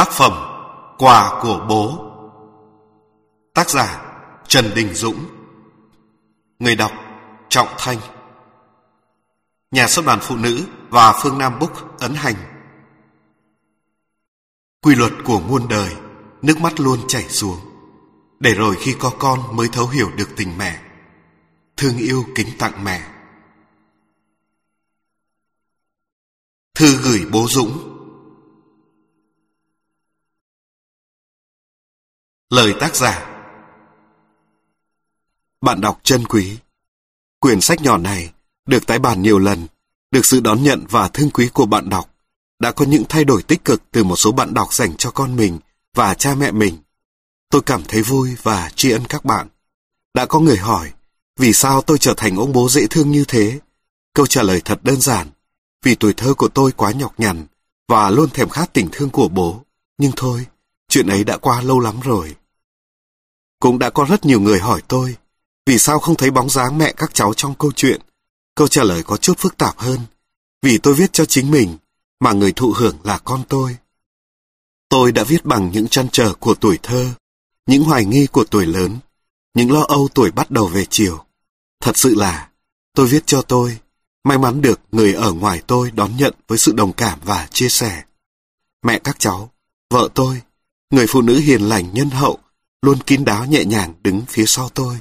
Tác phẩm Quà của bố. Tác giả Trần Đình Dũng. Người đọc Trọng Thanh. Nhà xuất bản phụ nữ và Phương Nam Book ấn hành. Quy luật của muôn đời, Nước mắt luôn chảy xuống. Để rồi khi có con mới thấu hiểu được tình mẹ. Thương yêu kính tặng mẹ. Thư gửi bố Dũng. Lời tác giả Bạn đọc chân quý Quyển sách nhỏ này được tái bản nhiều lần, được sự đón nhận và thương quý của bạn đọc, đã có những thay đổi tích cực từ một số bạn đọc dành cho con mình và cha mẹ mình. Tôi cảm thấy vui và tri ân các bạn. Đã có người hỏi, vì sao tôi trở thành ông bố dễ thương như thế? Câu trả lời thật đơn giản, vì tuổi thơ của tôi quá nhọc nhằn và luôn thèm khát tình thương của bố. Nhưng thôi, chuyện ấy đã qua lâu lắm rồi. Cũng đã có rất nhiều người hỏi tôi, vì sao không thấy bóng dáng mẹ các cháu trong câu chuyện? Câu trả lời có chút phức tạp hơn, vì tôi viết cho chính mình, mà người thụ hưởng là con tôi. Tôi đã viết bằng những chăn trở của tuổi thơ, những hoài nghi của tuổi lớn, những lo âu tuổi bắt đầu về chiều. Thật sự là, tôi viết cho tôi, may mắn được người ở ngoài tôi đón nhận với sự đồng cảm và chia sẻ. Mẹ các cháu, vợ tôi, người phụ nữ hiền lành nhân hậu, luôn kín đáo nhẹ nhàng đứng phía sau tôi.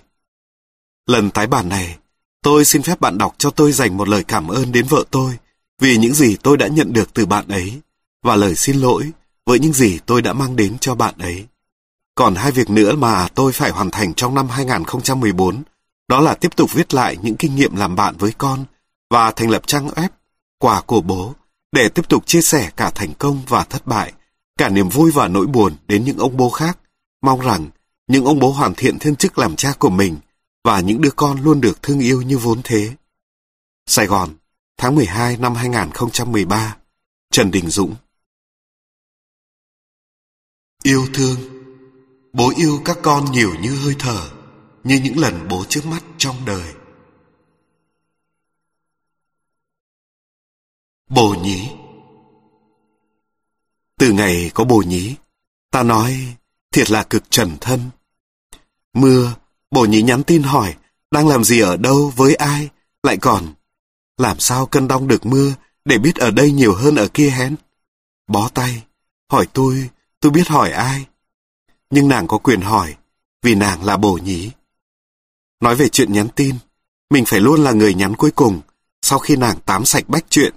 Lần tái bản này, tôi xin phép bạn đọc cho tôi dành một lời cảm ơn đến vợ tôi vì những gì tôi đã nhận được từ bạn ấy và lời xin lỗi với những gì tôi đã mang đến cho bạn ấy. Còn hai việc nữa mà tôi phải hoàn thành trong năm 2014 đó là tiếp tục viết lại những kinh nghiệm làm bạn với con và thành lập trang web Quà của bố để tiếp tục chia sẻ cả thành công và thất bại, cả niềm vui và nỗi buồn đến những ông bố khác Mong rằng những ông bố hoàn thiện thiên chức làm cha của mình và những đứa con luôn được thương yêu như vốn thế. Sài Gòn, tháng 12 năm 2013 Trần Đình Dũng. Yêu thương Bố yêu các con nhiều như hơi thở Như những lần bố trước mắt trong đời. Bồ nhí. Từ ngày có bồ nhí Ta nói thiệt là cực trần thân. Mưa, bổ nhí nhắn tin hỏi, đang làm gì ở đâu, với ai, lại còn, làm sao cân đong được mưa để biết ở đây nhiều hơn ở kia hén. Bó tay, hỏi tôi, tôi biết hỏi ai. Nhưng nàng có quyền hỏi, vì nàng là bổ nhí. Nói về chuyện nhắn tin, mình phải luôn là người nhắn cuối cùng, sau khi nàng tám sạch bách chuyện.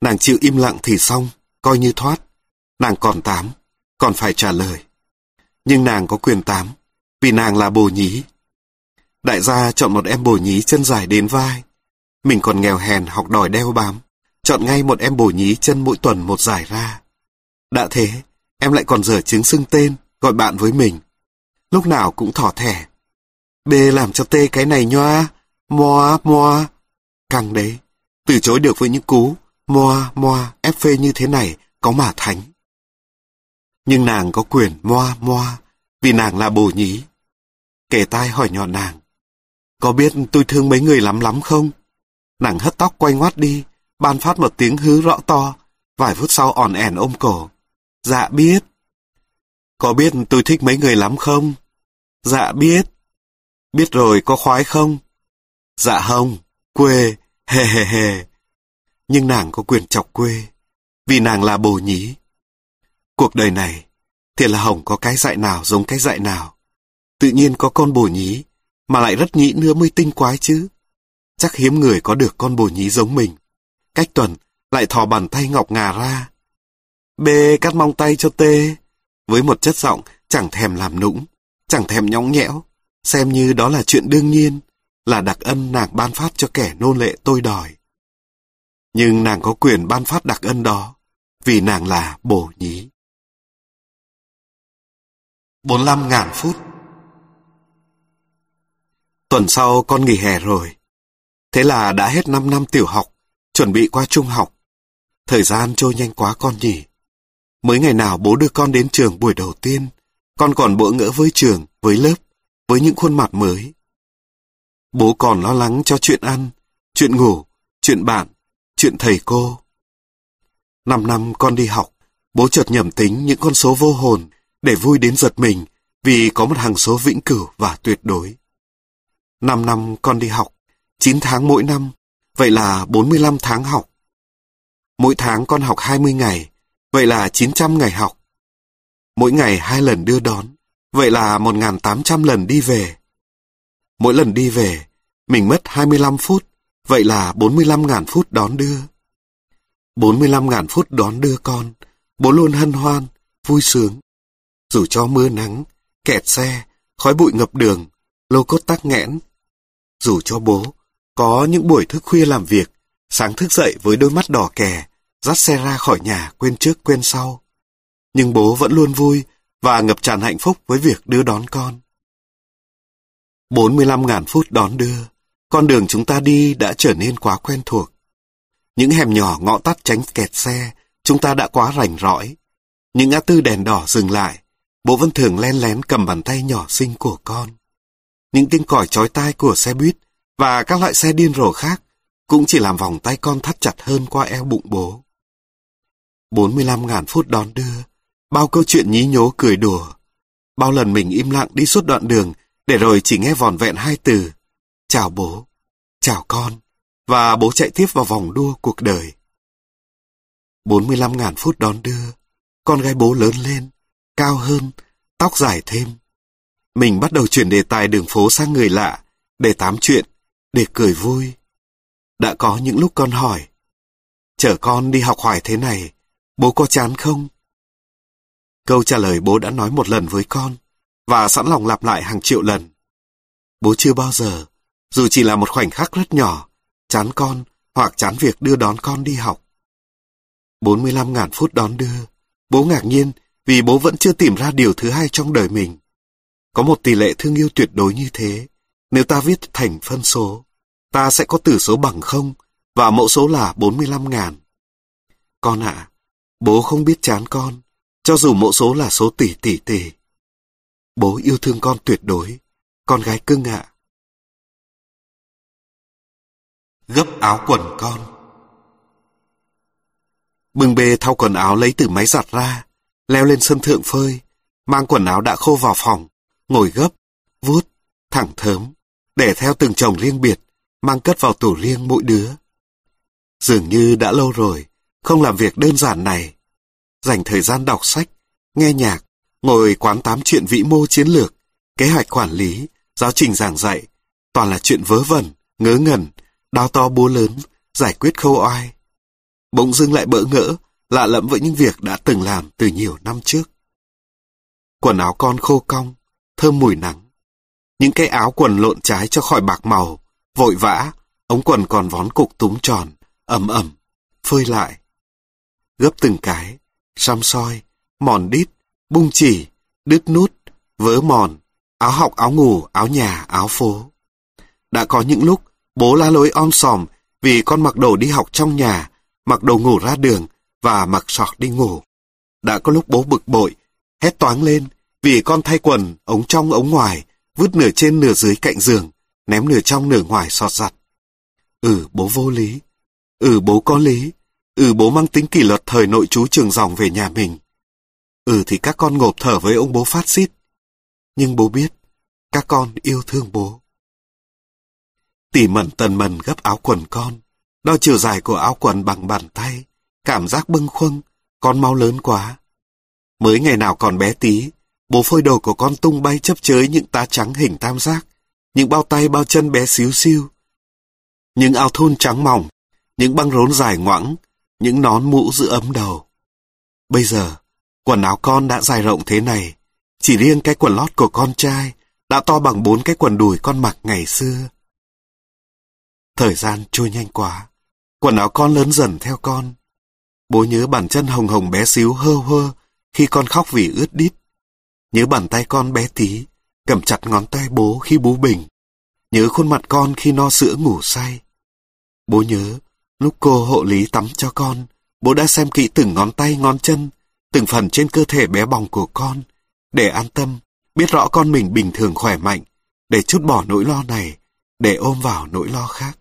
Nàng chịu im lặng thì xong, coi như thoát. Nàng còn tám, còn phải trả lời nhưng nàng có quyền tám, vì nàng là bồ nhí. Đại gia chọn một em bồ nhí chân dài đến vai. Mình còn nghèo hèn học đòi đeo bám, chọn ngay một em bồ nhí chân mỗi tuần một giải ra. Đã thế, em lại còn dở chứng xưng tên, gọi bạn với mình. Lúc nào cũng thỏ thẻ. B làm cho tê cái này nhoa, moa, moa. Căng đấy, từ chối được với những cú, moa, moa, ép phê như thế này, có mà thánh. Nhưng nàng có quyền moa moa, vì nàng là bồ nhí. Kể tai hỏi nhỏ nàng, có biết tôi thương mấy người lắm lắm không? Nàng hất tóc quay ngoắt đi, ban phát một tiếng hứ rõ to, vài phút sau òn ẻn ôm cổ. Dạ biết. Có biết tôi thích mấy người lắm không? Dạ biết. Biết rồi có khoái không? Dạ không, quê, hề hề hề. Nhưng nàng có quyền chọc quê, vì nàng là bồ nhí. Cuộc đời này, thì là Hồng có cái dạy nào giống cái dạy nào. Tự nhiên có con bồ nhí, mà lại rất nhĩ nữa mới tinh quái chứ. Chắc hiếm người có được con bồ nhí giống mình. Cách tuần, lại thò bàn tay ngọc ngà ra. Bê cắt mong tay cho tê. Với một chất giọng chẳng thèm làm nũng, chẳng thèm nhõng nhẽo, xem như đó là chuyện đương nhiên, là đặc ân nàng ban phát cho kẻ nô lệ tôi đòi. Nhưng nàng có quyền ban phát đặc ân đó, vì nàng là bổ nhí. 45.000 phút. Tuần sau con nghỉ hè rồi. Thế là đã hết 5 năm tiểu học, chuẩn bị qua trung học. Thời gian trôi nhanh quá con nhỉ. Mới ngày nào bố đưa con đến trường buổi đầu tiên, con còn bỡ ngỡ với trường, với lớp, với những khuôn mặt mới. Bố còn lo lắng cho chuyện ăn, chuyện ngủ, chuyện bạn, chuyện thầy cô. Năm năm con đi học, Bố chợt nhầm tính những con số vô hồn để vui đến giật mình vì có một hàng số vĩnh cửu và tuyệt đối. 5 năm con đi học, 9 tháng mỗi năm, vậy là 45 tháng học. Mỗi tháng con học 20 ngày, vậy là 900 ngày học. Mỗi ngày hai lần đưa đón, vậy là 1.800 lần đi về. Mỗi lần đi về, mình mất 25 phút, vậy là 45.000 phút đón đưa. 45.000 phút đón đưa con, bố luôn hân hoan, vui sướng. Dù cho mưa nắng, kẹt xe, khói bụi ngập đường, lô cốt tắc nghẽn. Dù cho bố có những buổi thức khuya làm việc, sáng thức dậy với đôi mắt đỏ kè, dắt xe ra khỏi nhà quên trước quên sau. Nhưng bố vẫn luôn vui và ngập tràn hạnh phúc với việc đưa đón con. 45.000 phút đón đưa, con đường chúng ta đi đã trở nên quá quen thuộc. Những hẻm nhỏ ngõ tắt tránh kẹt xe, chúng ta đã quá rảnh rõi. Những ngã tư đèn đỏ dừng lại, bố vẫn thường len lén cầm bàn tay nhỏ xinh của con. Những tiếng còi chói tai của xe buýt và các loại xe điên rồ khác cũng chỉ làm vòng tay con thắt chặt hơn qua eo bụng bố. 45.000 phút đón đưa, bao câu chuyện nhí nhố cười đùa. Bao lần mình im lặng đi suốt đoạn đường để rồi chỉ nghe vòn vẹn hai từ. Chào bố, chào con, và bố chạy tiếp vào vòng đua cuộc đời. 45.000 phút đón đưa, con gái bố lớn lên, cao hơn, tóc dài thêm. Mình bắt đầu chuyển đề tài đường phố sang người lạ, để tám chuyện, để cười vui. Đã có những lúc con hỏi, chở con đi học hoài thế này, bố có chán không? Câu trả lời bố đã nói một lần với con, và sẵn lòng lặp lại hàng triệu lần. Bố chưa bao giờ, dù chỉ là một khoảnh khắc rất nhỏ, chán con hoặc chán việc đưa đón con đi học. 45.000 phút đón đưa, bố ngạc nhiên vì bố vẫn chưa tìm ra điều thứ hai trong đời mình. Có một tỷ lệ thương yêu tuyệt đối như thế, nếu ta viết thành phân số, ta sẽ có tử số bằng không và mẫu số là 45.000. Con ạ, bố không biết chán con, cho dù mẫu số là số tỷ tỷ tỷ. Bố yêu thương con tuyệt đối, con gái cưng ạ. Gấp áo quần con Bưng bê thao quần áo lấy từ máy giặt ra, leo lên sân thượng phơi, mang quần áo đã khô vào phòng, ngồi gấp, vuốt, thẳng thớm, để theo từng chồng riêng biệt, mang cất vào tủ riêng mỗi đứa. Dường như đã lâu rồi, không làm việc đơn giản này. Dành thời gian đọc sách, nghe nhạc, ngồi quán tám chuyện vĩ mô chiến lược, kế hoạch quản lý, giáo trình giảng dạy, toàn là chuyện vớ vẩn, ngớ ngẩn, đao to búa lớn, giải quyết khâu oai. Bỗng dưng lại bỡ ngỡ, lạ lẫm với những việc đã từng làm từ nhiều năm trước. Quần áo con khô cong, thơm mùi nắng. Những cái áo quần lộn trái cho khỏi bạc màu, vội vã, ống quần còn vón cục túm tròn, ẩm ẩm, phơi lại. Gấp từng cái, xăm soi, mòn đít, bung chỉ, đứt nút, vớ mòn, áo học áo ngủ, áo nhà, áo phố. Đã có những lúc bố la lối om sòm vì con mặc đồ đi học trong nhà, mặc đồ ngủ ra đường và mặc sọt đi ngủ. Đã có lúc bố bực bội, hét toáng lên vì con thay quần ống trong ống ngoài, vứt nửa trên nửa dưới cạnh giường, ném nửa trong nửa ngoài sọt giặt. Ừ, bố vô lý. Ừ, bố có lý. Ừ, bố mang tính kỷ luật thời nội chú trường dòng về nhà mình. Ừ thì các con ngộp thở với ông bố phát xít. Nhưng bố biết, các con yêu thương bố. Tỉ mẩn tần mần gấp áo quần con, đo chiều dài của áo quần bằng bàn tay, cảm giác bâng khuâng, con mau lớn quá. Mới ngày nào còn bé tí, bố phơi đồ của con tung bay chấp chới những tá trắng hình tam giác, những bao tay bao chân bé xíu xiu. Những áo thun trắng mỏng, những băng rốn dài ngoẵng, những nón mũ giữ ấm đầu. Bây giờ, quần áo con đã dài rộng thế này, chỉ riêng cái quần lót của con trai đã to bằng bốn cái quần đùi con mặc ngày xưa. Thời gian trôi nhanh quá, quần áo con lớn dần theo con. Bố nhớ bàn chân hồng hồng bé xíu hơ hơ khi con khóc vì ướt đít. Nhớ bàn tay con bé tí, cầm chặt ngón tay bố khi bú bình. Nhớ khuôn mặt con khi no sữa ngủ say. Bố nhớ, lúc cô hộ lý tắm cho con, bố đã xem kỹ từng ngón tay ngón chân, từng phần trên cơ thể bé bỏng của con, để an tâm, biết rõ con mình bình thường khỏe mạnh, để chút bỏ nỗi lo này, để ôm vào nỗi lo khác.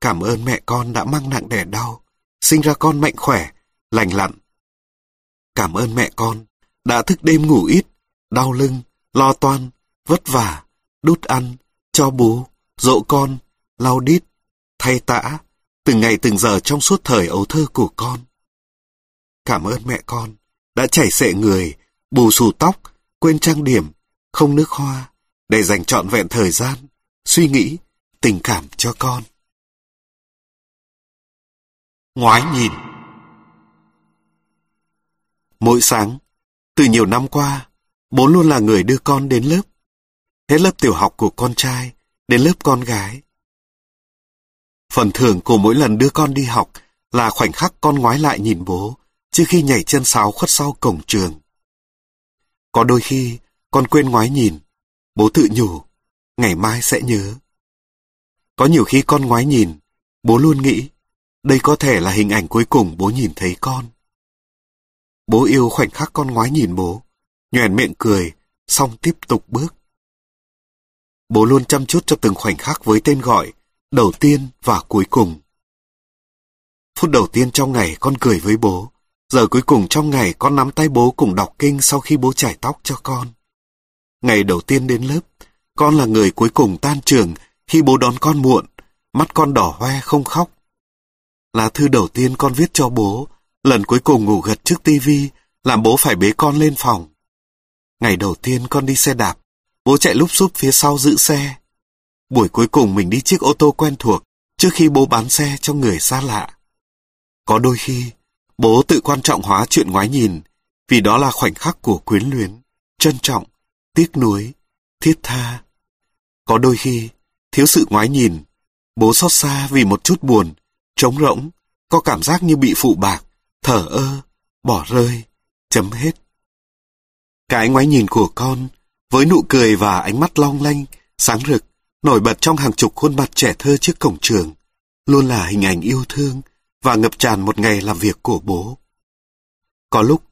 Cảm ơn mẹ con đã mang nặng đẻ đau, sinh ra con mạnh khỏe, lành lặn, Cảm ơn mẹ con, đã thức đêm ngủ ít, đau lưng, lo toan, vất vả, đút ăn, cho bú, dỗ con, lau đít, thay tã, từng ngày từng giờ trong suốt thời ấu thơ của con. Cảm ơn mẹ con, đã chảy xệ người, bù xù tóc, quên trang điểm, không nước hoa, để dành trọn vẹn thời gian, suy nghĩ, tình cảm cho con. Ngoái nhìn Mỗi sáng, từ nhiều năm qua, bố luôn là người đưa con đến lớp. Hết lớp tiểu học của con trai, đến lớp con gái. Phần thưởng của mỗi lần đưa con đi học là khoảnh khắc con ngoái lại nhìn bố trước khi nhảy chân sáo khuất sau cổng trường. Có đôi khi, con quên ngoái nhìn, bố tự nhủ, ngày mai sẽ nhớ. Có nhiều khi con ngoái nhìn, bố luôn nghĩ, đây có thể là hình ảnh cuối cùng bố nhìn thấy con. Bố yêu khoảnh khắc con ngoái nhìn bố, nhoèn miệng cười, xong tiếp tục bước. Bố luôn chăm chút cho từng khoảnh khắc với tên gọi, đầu tiên và cuối cùng. Phút đầu tiên trong ngày con cười với bố, giờ cuối cùng trong ngày con nắm tay bố cùng đọc kinh sau khi bố chải tóc cho con. Ngày đầu tiên đến lớp, con là người cuối cùng tan trường khi bố đón con muộn, mắt con đỏ hoe không khóc. Là thư đầu tiên con viết cho bố, lần cuối cùng ngủ gật trước tivi, làm bố phải bế con lên phòng. Ngày đầu tiên con đi xe đạp, bố chạy lúc xúp phía sau giữ xe. Buổi cuối cùng mình đi chiếc ô tô quen thuộc, trước khi bố bán xe cho người xa lạ. Có đôi khi, bố tự quan trọng hóa chuyện ngoái nhìn, vì đó là khoảnh khắc của quyến luyến, trân trọng, tiếc nuối, thiết tha. Có đôi khi, thiếu sự ngoái nhìn, bố xót xa vì một chút buồn, trống rỗng, có cảm giác như bị phụ bạc, thở ơ, bỏ rơi, chấm hết. Cái ngoái nhìn của con, với nụ cười và ánh mắt long lanh, sáng rực, nổi bật trong hàng chục khuôn mặt trẻ thơ trước cổng trường, luôn là hình ảnh yêu thương và ngập tràn một ngày làm việc của bố. Có lúc,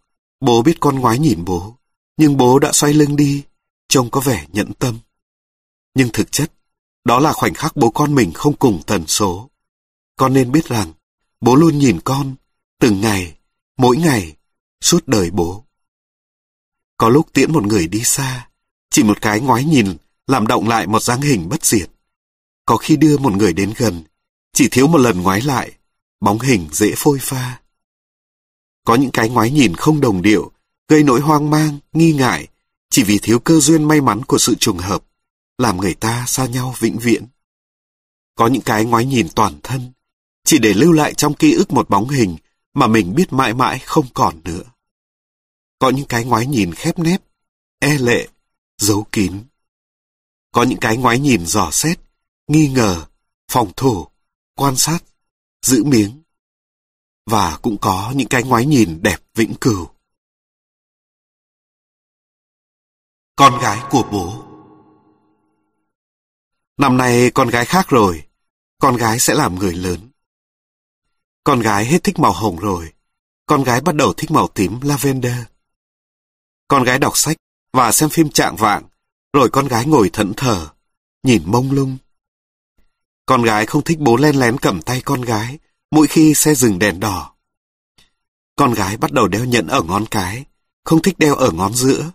bố biết con ngoái nhìn bố, nhưng bố đã xoay lưng đi, trông có vẻ nhẫn tâm. Nhưng thực chất, đó là khoảnh khắc bố con mình không cùng tần số. Con nên biết rằng, bố luôn nhìn con, từng ngày, mỗi ngày, suốt đời bố. Có lúc tiễn một người đi xa, chỉ một cái ngoái nhìn làm động lại một dáng hình bất diệt. Có khi đưa một người đến gần, chỉ thiếu một lần ngoái lại, bóng hình dễ phôi pha. Có những cái ngoái nhìn không đồng điệu, gây nỗi hoang mang, nghi ngại, chỉ vì thiếu cơ duyên may mắn của sự trùng hợp, làm người ta xa nhau vĩnh viễn. Có những cái ngoái nhìn toàn thân, chỉ để lưu lại trong ký ức một bóng hình mà mình biết mãi mãi không còn nữa. Có những cái ngoái nhìn khép nép, e lệ, giấu kín. Có những cái ngoái nhìn dò xét, nghi ngờ, phòng thủ, quan sát, giữ miếng. Và cũng có những cái ngoái nhìn đẹp vĩnh cửu. Con gái của bố Năm nay con gái khác rồi, con gái sẽ làm người lớn. Con gái hết thích màu hồng rồi, con gái bắt đầu thích màu tím lavender. Con gái đọc sách và xem phim trạng vạng, rồi con gái ngồi thẫn thờ, nhìn mông lung. Con gái không thích bố len lén cầm tay con gái mỗi khi xe dừng đèn đỏ. Con gái bắt đầu đeo nhẫn ở ngón cái, không thích đeo ở ngón giữa.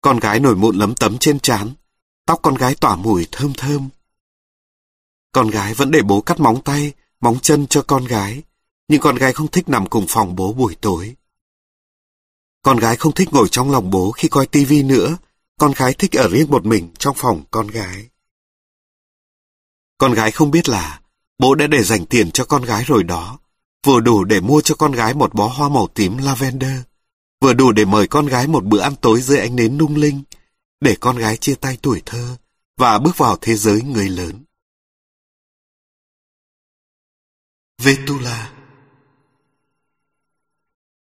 Con gái nổi mụn lấm tấm trên trán, tóc con gái tỏa mùi thơm thơm. Con gái vẫn để bố cắt móng tay, móng chân cho con gái, nhưng con gái không thích nằm cùng phòng bố buổi tối. Con gái không thích ngồi trong lòng bố khi coi tivi nữa, con gái thích ở riêng một mình trong phòng con gái. Con gái không biết là bố đã để dành tiền cho con gái rồi đó, vừa đủ để mua cho con gái một bó hoa màu tím lavender, vừa đủ để mời con gái một bữa ăn tối dưới ánh nến lung linh, để con gái chia tay tuổi thơ và bước vào thế giới người lớn. Vetula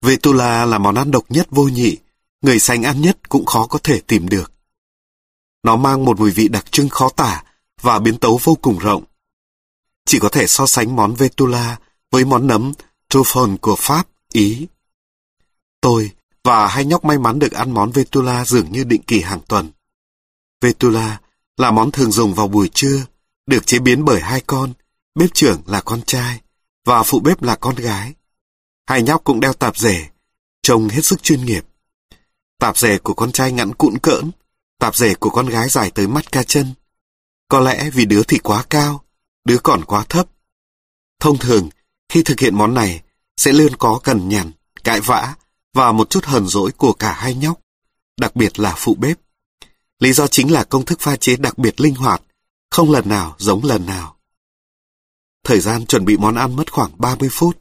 Vetula là món ăn độc nhất vô nhị, người sành ăn nhất cũng khó có thể tìm được. Nó mang một mùi vị đặc trưng khó tả và biến tấu vô cùng rộng. Chỉ có thể so sánh món Vetula với món nấm Truffle của Pháp, Ý. Tôi và hai nhóc may mắn được ăn món Vetula dường như định kỳ hàng tuần. Vetula là món thường dùng vào buổi trưa, được chế biến bởi hai con, bếp trưởng là con trai và phụ bếp là con gái. Hai nhóc cũng đeo tạp rể, trông hết sức chuyên nghiệp. Tạp dề của con trai ngắn cụn cỡn, tạp dề của con gái dài tới mắt ca chân. Có lẽ vì đứa thì quá cao, đứa còn quá thấp. Thông thường, khi thực hiện món này, sẽ luôn có cần nhằn, cãi vã và một chút hờn dỗi của cả hai nhóc, đặc biệt là phụ bếp. Lý do chính là công thức pha chế đặc biệt linh hoạt, không lần nào giống lần nào. Thời gian chuẩn bị món ăn mất khoảng 30 phút.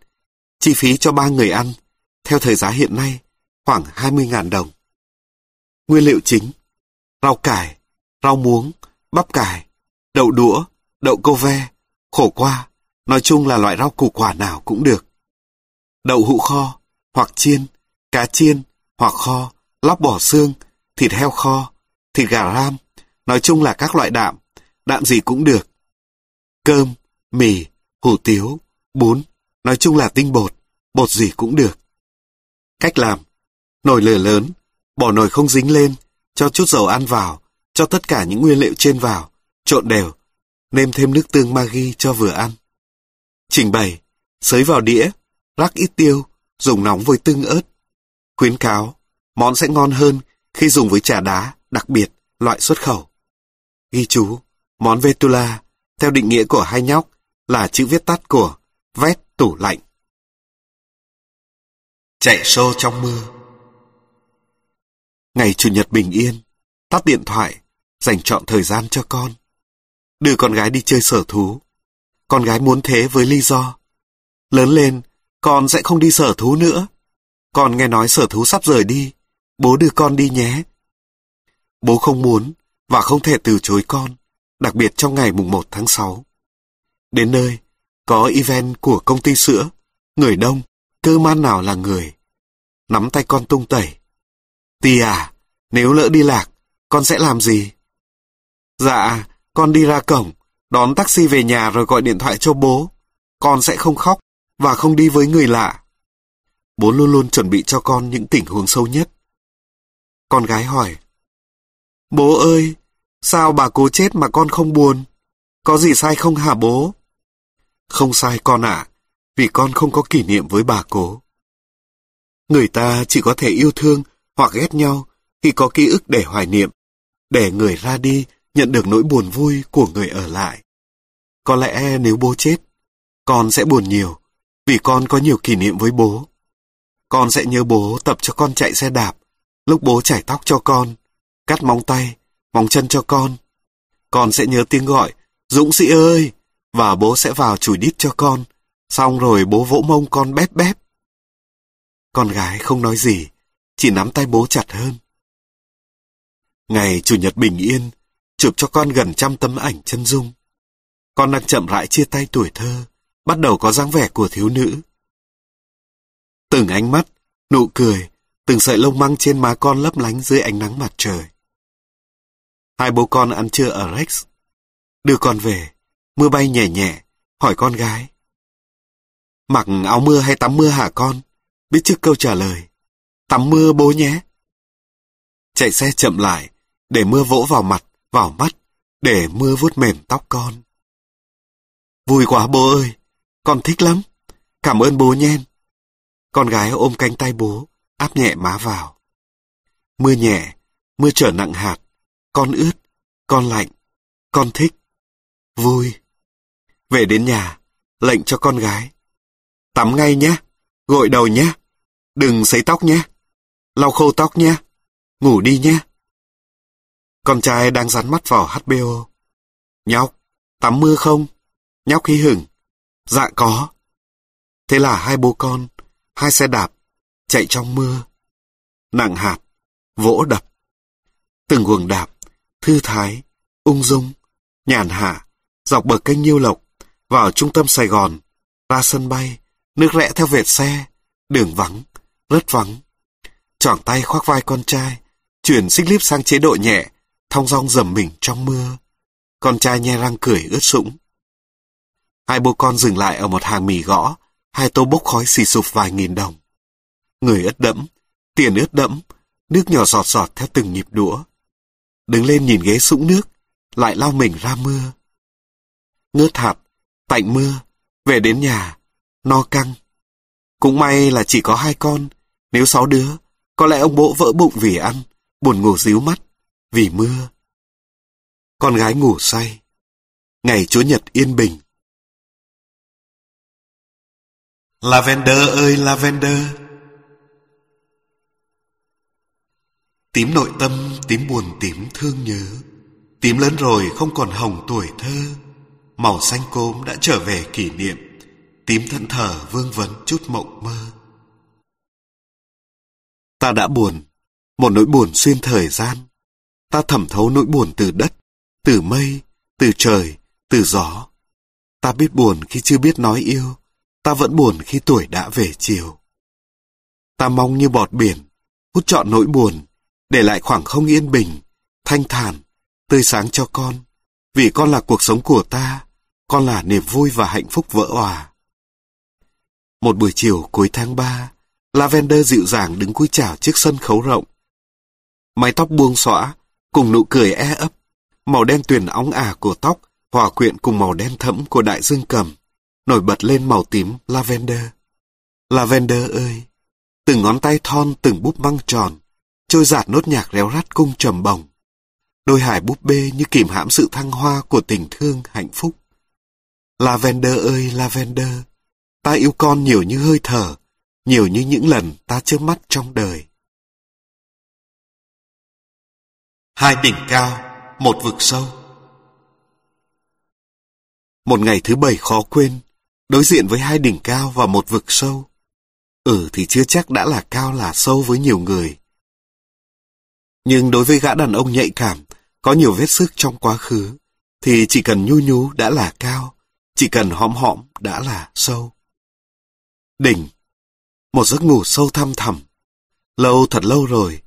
Chi phí cho ba người ăn, theo thời giá hiện nay, khoảng 20.000 đồng. Nguyên liệu chính, rau cải, rau muống, bắp cải, đậu đũa, đậu cô ve, khổ qua, nói chung là loại rau củ quả nào cũng được. Đậu hũ kho, hoặc chiên, cá chiên, hoặc kho, lóc bỏ xương, thịt heo kho, thịt gà ram, nói chung là các loại đạm, đạm gì cũng được. Cơm, mì, hủ tiếu, bún, nói chung là tinh bột, bột gì cũng được. Cách làm, nồi lửa lớn, bỏ nồi không dính lên, cho chút dầu ăn vào, cho tất cả những nguyên liệu trên vào, trộn đều, nêm thêm nước tương Maggi cho vừa ăn. Trình bày, xới vào đĩa, rắc ít tiêu, dùng nóng với tương ớt. Khuyến cáo, món sẽ ngon hơn khi dùng với trà đá, đặc biệt, loại xuất khẩu. Ghi chú, món Vetula, theo định nghĩa của hai nhóc, là chữ viết tắt của vét tủ lạnh. Chạy xô trong mưa Ngày Chủ nhật bình yên, tắt điện thoại, dành chọn thời gian cho con. Đưa con gái đi chơi sở thú. Con gái muốn thế với lý do. Lớn lên, con sẽ không đi sở thú nữa. Con nghe nói sở thú sắp rời đi, bố đưa con đi nhé. Bố không muốn và không thể từ chối con, đặc biệt trong ngày mùng 1 tháng 6. Đến nơi, có event của công ty sữa, người đông, cơ man nào là người. Nắm tay con tung tẩy. Tì à, nếu lỡ đi lạc, con sẽ làm gì? Dạ, con đi ra cổng, đón taxi về nhà rồi gọi điện thoại cho bố. Con sẽ không khóc và không đi với người lạ. Bố luôn luôn chuẩn bị cho con những tình huống sâu nhất. Con gái hỏi. Bố ơi, sao bà cố chết mà con không buồn? Có gì sai không hả bố? Không sai con ạ, vì con không có kỷ niệm với bà cố. Người ta chỉ có thể yêu thương hoặc ghét nhau khi có ký ức để hoài niệm, để người ra đi nhận được nỗi buồn vui của người ở lại. Có lẽ nếu bố chết, con sẽ buồn nhiều, vì con có nhiều kỷ niệm với bố. Con sẽ nhớ bố tập cho con chạy xe đạp, lúc bố chải tóc cho con, cắt móng tay, móng chân cho con. Con sẽ nhớ tiếng gọi, Dũng sĩ ơi, và bố sẽ vào chùi đít cho con, xong rồi bố vỗ mông con bép bép. Con gái không nói gì, chỉ nắm tay bố chặt hơn. Ngày Chủ nhật bình yên, chụp cho con gần trăm tấm ảnh chân dung. Con đang chậm rãi chia tay tuổi thơ, bắt đầu có dáng vẻ của thiếu nữ. Từng ánh mắt, nụ cười, từng sợi lông măng trên má con lấp lánh dưới ánh nắng mặt trời. Hai bố con ăn trưa ở Rex. Đưa con về, mưa bay nhẹ nhẹ, hỏi con gái. Mặc áo mưa hay tắm mưa hả con? Biết trước câu trả lời. Tắm mưa bố nhé. Chạy xe chậm lại, để mưa vỗ vào mặt, vào mắt, để mưa vuốt mềm tóc con. Vui quá bố ơi, con thích lắm. Cảm ơn bố nhen. Con gái ôm cánh tay bố, áp nhẹ má vào. Mưa nhẹ, mưa trở nặng hạt. Con ướt, con lạnh, con thích. Vui. Về đến nhà, lệnh cho con gái. Tắm ngay nhé, gội đầu nhé. Đừng sấy tóc nhé. Lau khô tóc nhé. Ngủ đi nhé. Con trai đang dán mắt vào HBO. Nhóc, tắm mưa không? Nhóc hí hửng. Dạ có. Thế là hai bố con, hai xe đạp, chạy trong mưa. Nặng hạt, vỗ đập. Từng guồng đạp, thư thái, ung dung, nhàn hạ, dọc bờ kênh Nhiêu Lộc, vào trung tâm Sài Gòn, ra sân bay, nước rẽ theo vệt xe, đường vắng, rất vắng. Choảng tay khoác vai con trai, chuyển xích líp sang chế độ nhẹ, thong dong dầm mình trong mưa. Con trai nhe răng cười ướt sũng. Hai bố con dừng lại ở một hàng mì gõ, hai tô bốc khói xì sụp vài nghìn đồng. Người ướt đẫm, tiền ướt đẫm, nước nhỏ giọt giọt theo từng nhịp đũa. Đứng lên nhìn ghế sũng nước, lại lau mình ra mưa. Ngớt hạt, tạnh mưa, về đến nhà, no căng. Cũng may là chỉ có hai con, Nếu sáu đứa, có lẽ ông bố vỡ bụng vì ăn, buồn ngủ díu mắt, vì mưa. Con gái ngủ say. Ngày Chúa Nhật yên bình. Lavender ơi Lavender! Tím nội tâm, tím buồn tím thương nhớ. Tím lớn rồi không còn hồng tuổi thơ. Màu xanh cốm đã trở về kỷ niệm. Tím thẫn thờ vương vấn chút mộng mơ. Ta đã buồn, một nỗi buồn xuyên thời gian. Ta thẩm thấu nỗi buồn từ đất, từ mây, từ trời, từ gió. Ta biết buồn khi chưa biết nói yêu, ta vẫn buồn khi tuổi đã về chiều. Ta mong như bọt biển, hút trọn nỗi buồn, để lại khoảng không yên bình, thanh thản, tươi sáng cho con. Vì con là cuộc sống của ta, con là niềm vui và hạnh phúc vỡ hòa. Một buổi chiều cuối tháng 3, Lavender dịu dàng đứng cúi chào trước sân khấu rộng. Mái tóc buông xõa, cùng nụ cười e ấp, màu đen tuyền óng ả của tóc hòa quyện cùng màu đen thẫm của đại dương cầm, nổi bật lên màu tím lavender. Lavender ơi, từng ngón tay thon từng búp băng tròn, trôi giạt nốt nhạc réo rắt cung trầm bồng. Đôi hải búp bê như kìm hãm sự thăng hoa của tình thương hạnh phúc. Lavender ơi Lavender, ta yêu con nhiều như hơi thở, nhiều như những lần ta chớp mắt trong đời. Hai đỉnh cao, một vực sâu. Một ngày thứ bảy khó quên, đối diện với hai đỉnh cao và một vực sâu. Ừ thì chưa chắc đã là cao là sâu với nhiều người. Nhưng đối với gã đàn ông nhạy cảm, có nhiều vết sức trong quá khứ, thì chỉ cần nhu nhú đã là cao, chỉ cần hõm hõm đã là sâu. Đỉnh một giấc ngủ sâu thăm thẳm. Lâu thật lâu rồi,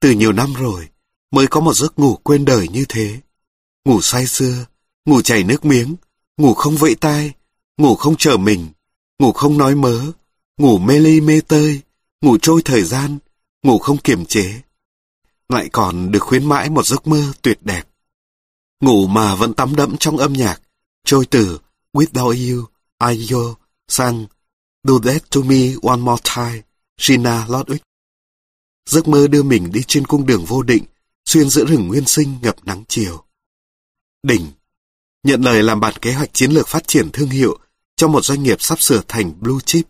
từ nhiều năm rồi, mới có một giấc ngủ quên đời như thế. Ngủ say sưa, ngủ chảy nước miếng, ngủ không vẫy tai, ngủ không chờ mình, ngủ không nói mớ, ngủ mê ly mê tơi, ngủ trôi thời gian, ngủ không kiềm chế. Lại còn được khuyến mãi một giấc mơ tuyệt đẹp. Ngủ mà vẫn tắm đẫm trong âm nhạc, trôi từ Without You, I sang Do that to me one more time, Gina Lodwick. Giấc mơ đưa mình đi trên cung đường vô định, xuyên giữa rừng nguyên sinh ngập nắng chiều. Đỉnh nhận lời làm bản kế hoạch chiến lược phát triển thương hiệu cho một doanh nghiệp sắp sửa thành blue chip.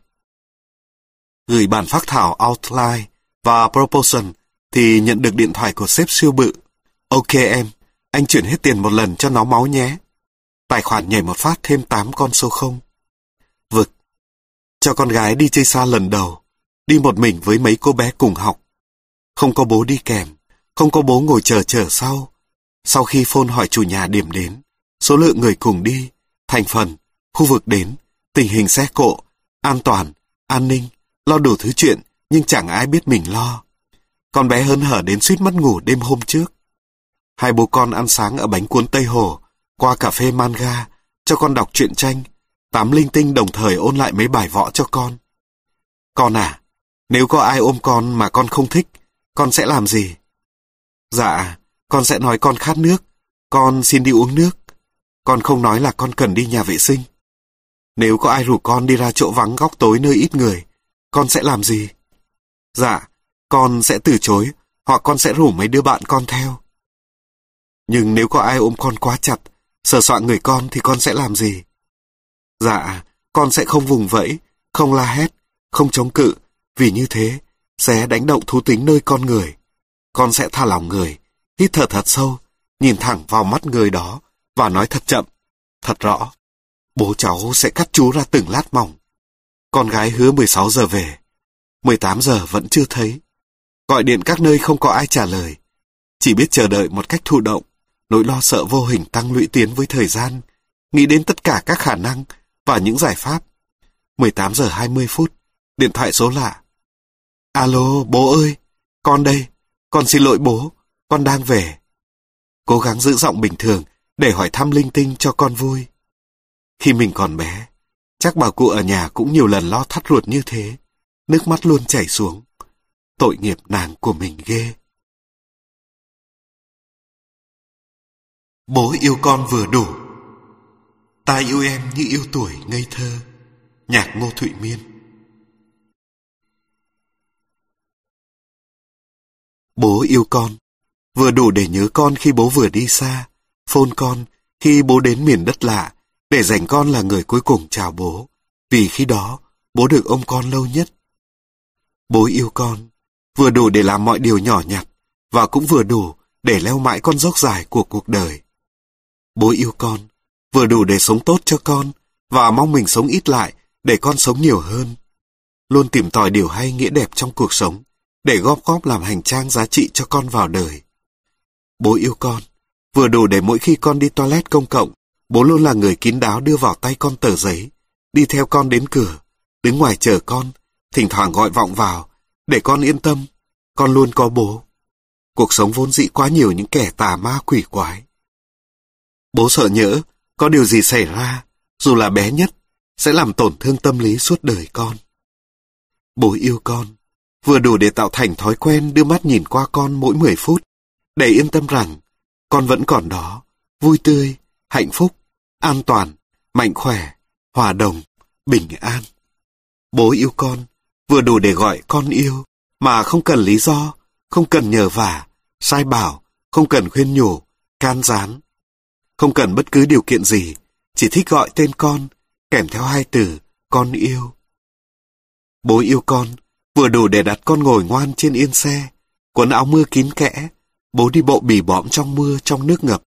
Gửi bản phát thảo outline và proposal thì nhận được điện thoại của sếp siêu bự. Ok em, anh chuyển hết tiền một lần cho nó máu nhé. Tài khoản nhảy một phát thêm 8 con số không. Vực cho con gái đi chơi xa lần đầu, đi một mình với mấy cô bé cùng học. Không có bố đi kèm, không có bố ngồi chờ chờ sau. Sau khi phone hỏi chủ nhà điểm đến, số lượng người cùng đi, thành phần, khu vực đến, tình hình xe cộ, an toàn, an ninh, lo đủ thứ chuyện, nhưng chẳng ai biết mình lo. Con bé hớn hở đến suýt mất ngủ đêm hôm trước. Hai bố con ăn sáng ở bánh cuốn Tây Hồ, qua cà phê manga, cho con đọc truyện tranh, Tám linh tinh đồng thời ôn lại mấy bài võ cho con. Con à, nếu có ai ôm con mà con không thích, con sẽ làm gì? Dạ, con sẽ nói con khát nước, con xin đi uống nước. Con không nói là con cần đi nhà vệ sinh. Nếu có ai rủ con đi ra chỗ vắng góc tối nơi ít người, con sẽ làm gì? Dạ, con sẽ từ chối, hoặc con sẽ rủ mấy đứa bạn con theo. Nhưng nếu có ai ôm con quá chặt, sờ soạn người con thì con sẽ làm gì? Dạ, con sẽ không vùng vẫy, không la hét, không chống cự, vì như thế sẽ đánh động thú tính nơi con người. Con sẽ tha lòng người, hít thở thật sâu, nhìn thẳng vào mắt người đó và nói thật chậm, thật rõ. Bố cháu sẽ cắt chú ra từng lát mỏng. Con gái hứa 16 giờ về, 18 giờ vẫn chưa thấy. Gọi điện các nơi không có ai trả lời, chỉ biết chờ đợi một cách thụ động. Nỗi lo sợ vô hình tăng lũy tiến với thời gian, nghĩ đến tất cả các khả năng và những giải pháp. 18 giờ 20 phút, điện thoại số lạ. Alo, bố ơi, con đây, con xin lỗi bố, con đang về. Cố gắng giữ giọng bình thường để hỏi thăm linh tinh cho con vui. Khi mình còn bé, chắc bà cụ ở nhà cũng nhiều lần lo thắt ruột như thế, nước mắt luôn chảy xuống. Tội nghiệp nàng của mình ghê. Bố yêu con vừa đủ. Ta yêu em như yêu tuổi ngây thơ. Nhạc Ngô Thụy Miên. Bố yêu con, vừa đủ để nhớ con khi bố vừa đi xa, phôn con khi bố đến miền đất lạ, để dành con là người cuối cùng chào bố, vì khi đó bố được ôm con lâu nhất. Bố yêu con, vừa đủ để làm mọi điều nhỏ nhặt, và cũng vừa đủ để leo mãi con dốc dài của cuộc đời. Bố yêu con, vừa đủ để sống tốt cho con, và mong mình sống ít lại để con sống nhiều hơn. Luôn tìm tòi điều hay nghĩa đẹp trong cuộc sống, để góp góp làm hành trang giá trị cho con vào đời. Bố yêu con, vừa đủ để mỗi khi con đi toilet công cộng, bố luôn là người kín đáo đưa vào tay con tờ giấy, đi theo con đến cửa, đứng ngoài chờ con, thỉnh thoảng gọi vọng vào, để con yên tâm, con luôn có bố. Cuộc sống vốn dĩ quá nhiều những kẻ tà ma quỷ quái. Bố sợ nhỡ, có điều gì xảy ra, dù là bé nhất, sẽ làm tổn thương tâm lý suốt đời con. Bố yêu con, vừa đủ để tạo thành thói quen đưa mắt nhìn qua con mỗi 10 phút, để yên tâm rằng con vẫn còn đó, vui tươi, hạnh phúc, an toàn, mạnh khỏe, hòa đồng, bình an. Bố yêu con, vừa đủ để gọi con yêu, mà không cần lý do, không cần nhờ vả, sai bảo, không cần khuyên nhủ, can gián. Không cần bất cứ điều kiện gì, chỉ thích gọi tên con, kèm theo hai từ, con yêu. Bố yêu con, vừa đủ để đặt con ngồi ngoan trên yên xe, quần áo mưa kín kẽ, bố đi bộ bỉ bõm trong mưa trong nước ngập,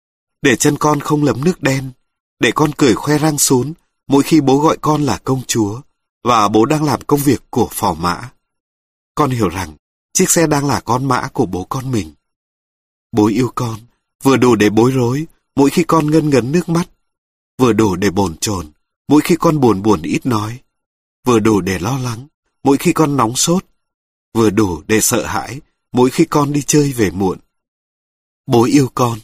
để chân con không lấm nước đen, để con cười khoe răng xuống mỗi khi bố gọi con là công chúa, và bố đang làm công việc của phò mã. Con hiểu rằng, chiếc xe đang là con mã của bố con mình. Bố yêu con, vừa đủ để bối rối mỗi khi con ngân ngấn nước mắt, vừa đủ để bồn chồn mỗi khi con buồn buồn ít nói, vừa đủ để lo lắng mỗi khi con nóng sốt, vừa đủ để sợ hãi mỗi khi con đi chơi về muộn. Bố yêu con,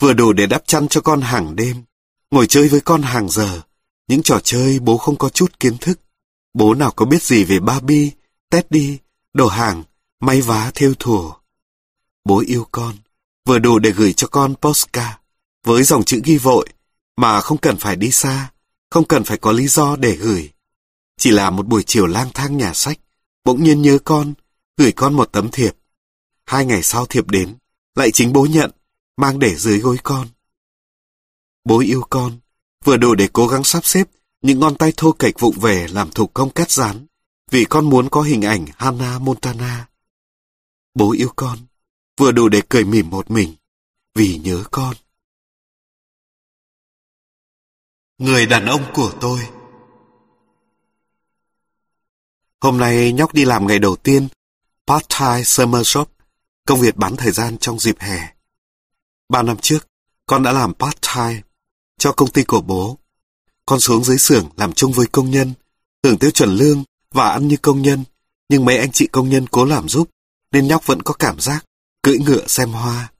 vừa đủ để đắp chăn cho con hàng đêm, ngồi chơi với con hàng giờ, những trò chơi bố không có chút kiến thức. Bố nào có biết gì về Barbie, Teddy, đồ hàng, may vá theo thùa. Bố yêu con, vừa đủ để gửi cho con postcard, với dòng chữ ghi vội, mà không cần phải đi xa, không cần phải có lý do để gửi. Chỉ là một buổi chiều lang thang nhà sách, bỗng nhiên nhớ con, gửi con một tấm thiệp. Hai ngày sau thiệp đến, lại chính bố nhận, mang để dưới gối con. Bố yêu con, vừa đủ để cố gắng sắp xếp những ngón tay thô kệch vụng về làm thủ công cắt dán, vì con muốn có hình ảnh Hannah Montana. Bố yêu con, vừa đủ để cười mỉm một mình, vì nhớ con. Người đàn ông của tôi Hôm nay nhóc đi làm ngày đầu tiên, part-time summer shop, công việc bán thời gian trong dịp hè. Ba năm trước, con đã làm part-time cho công ty của bố. Con xuống dưới xưởng làm chung với công nhân, hưởng tiêu chuẩn lương và ăn như công nhân, nhưng mấy anh chị công nhân cố làm giúp, nên nhóc vẫn có cảm giác cưỡi ngựa xem hoa.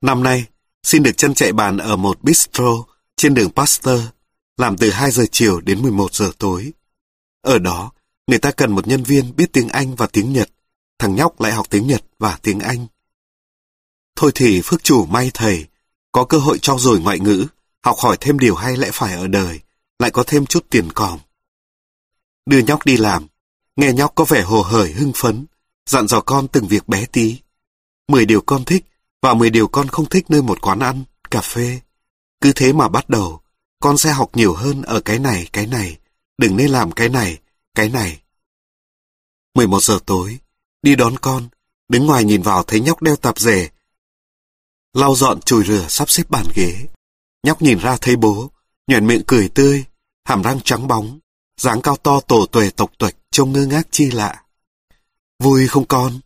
Năm nay, xin được chân chạy bàn ở một bistro trên đường Pasteur, làm từ 2 giờ chiều đến 11 giờ tối. Ở đó, người ta cần một nhân viên biết tiếng Anh và tiếng Nhật, thằng nhóc lại học tiếng Nhật và tiếng Anh. Thôi thì phước chủ may thầy, có cơ hội trau dồi ngoại ngữ, học hỏi thêm điều hay lẽ phải ở đời, lại có thêm chút tiền còm. Đưa nhóc đi làm, nghe nhóc có vẻ hồ hởi hưng phấn, dặn dò con từng việc bé tí. Mười điều con thích và mười điều con không thích nơi một quán ăn, cà phê. Cứ thế mà bắt đầu, con sẽ học nhiều hơn ở cái này, cái này, đừng nên làm cái này, cái này. 11 giờ tối, đi đón con, đứng ngoài nhìn vào thấy nhóc đeo tạp dề, lau dọn chùi rửa sắp xếp bàn ghế. Nhóc nhìn ra thấy bố, nhuền miệng cười tươi, hàm răng trắng bóng, dáng cao to tổ tuệ tộc tuệch trông ngơ ngác chi lạ. Vui không con?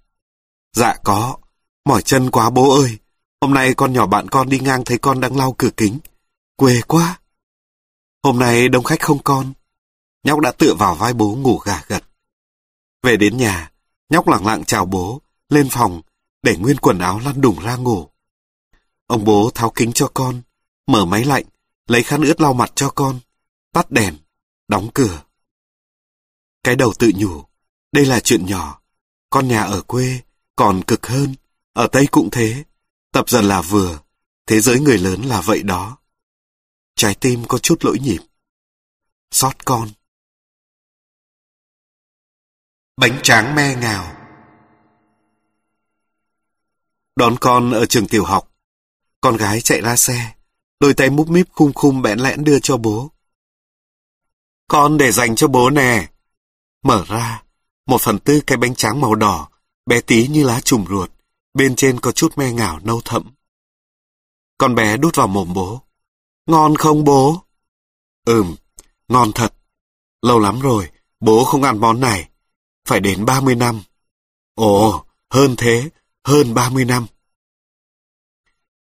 Dạ có, mỏi chân quá bố ơi. Hôm nay con nhỏ bạn con đi ngang thấy con đang lau cửa kính. Quê quá. Hôm nay đông khách không con? Nhóc đã tựa vào vai bố ngủ gà gật. Về đến nhà, nhóc lặng lặng chào bố, lên phòng, để nguyên quần áo lăn đùng ra ngủ. Ông bố tháo kính cho con, mở máy lạnh, lấy khăn ướt lau mặt cho con, tắt đèn, đóng cửa. Cái đầu tự nhủ, đây là chuyện nhỏ, con nhà ở quê, còn cực hơn, ở Tây cũng thế, tập dần là vừa, thế giới người lớn là vậy đó. Trái tim có chút lỗi nhịp. Xót con. Bánh tráng me ngào Đón con ở trường tiểu học. Con gái chạy ra xe, đôi tay múp míp khum khum bẽn lẽn đưa cho bố. Con để dành cho bố nè. Mở ra, một phần tư cái bánh tráng màu đỏ, bé tí như lá trùm ruột, bên trên có chút me ngảo nâu thẫm. Con bé đút vào mồm bố. Ngon không bố? Ừm, ngon thật. Lâu lắm rồi, bố không ăn món này. Phải đến 30 năm. Ồ, hơn thế, hơn 30 năm.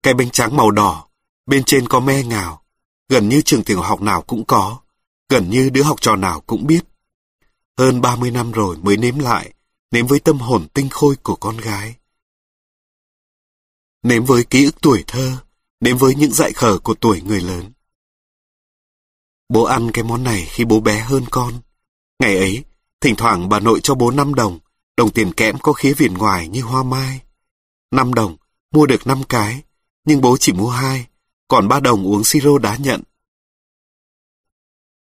Cái bánh trắng màu đỏ, bên trên có me ngào, gần như trường tiểu học nào cũng có, gần như đứa học trò nào cũng biết. Hơn 30 năm rồi mới nếm lại, nếm với tâm hồn tinh khôi của con gái. Nếm với ký ức tuổi thơ, nếm với những dại khở của tuổi người lớn. Bố ăn cái món này khi bố bé hơn con. Ngày ấy, thỉnh thoảng bà nội cho bố 5 đồng, đồng tiền kẽm có khía viền ngoài như hoa mai. 5 đồng, mua được 5 cái, nhưng bố chỉ mua hai, còn 3 đồng uống siro đá nhận.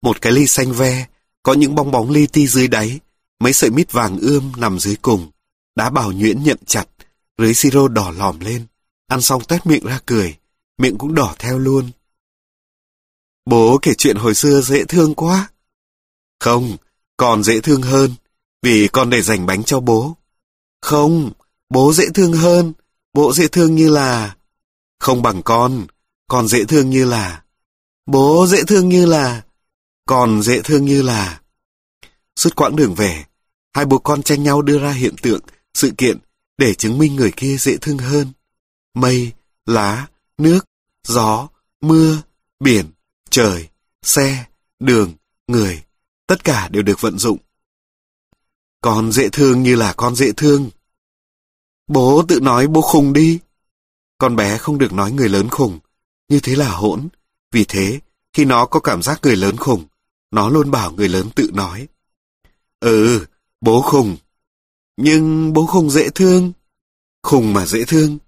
Một cái ly xanh ve, có những bong bóng li ti dưới đáy, mấy sợi mít vàng ươm nằm dưới cùng. Đá bảo nhuyễn nhận chặt, rưới siro đỏ lòm lên, ăn xong tét miệng ra cười, miệng cũng đỏ theo luôn. Bố kể chuyện hồi xưa dễ thương quá. Không, còn dễ thương hơn, vì con để dành bánh cho bố. Không, bố dễ thương hơn, bố dễ thương như là... Không bằng con, con dễ thương như là... Bố dễ thương như là... Còn dễ thương như là... Suốt quãng đường về, hai bố con tranh nhau đưa ra hiện tượng, sự kiện để chứng minh người kia dễ thương hơn. Mây, lá, nước, gió, mưa, biển, trời, xe, đường, người, tất cả đều được vận dụng. Con dễ thương như là con dễ thương. Bố tự nói bố khùng đi. Con bé không được nói người lớn khùng, như thế là hỗn. Vì thế, khi nó có cảm giác người lớn khùng, nó luôn bảo người lớn tự nói. Ừ, bố khùng. Nhưng bố khùng dễ thương. Khùng mà dễ thương.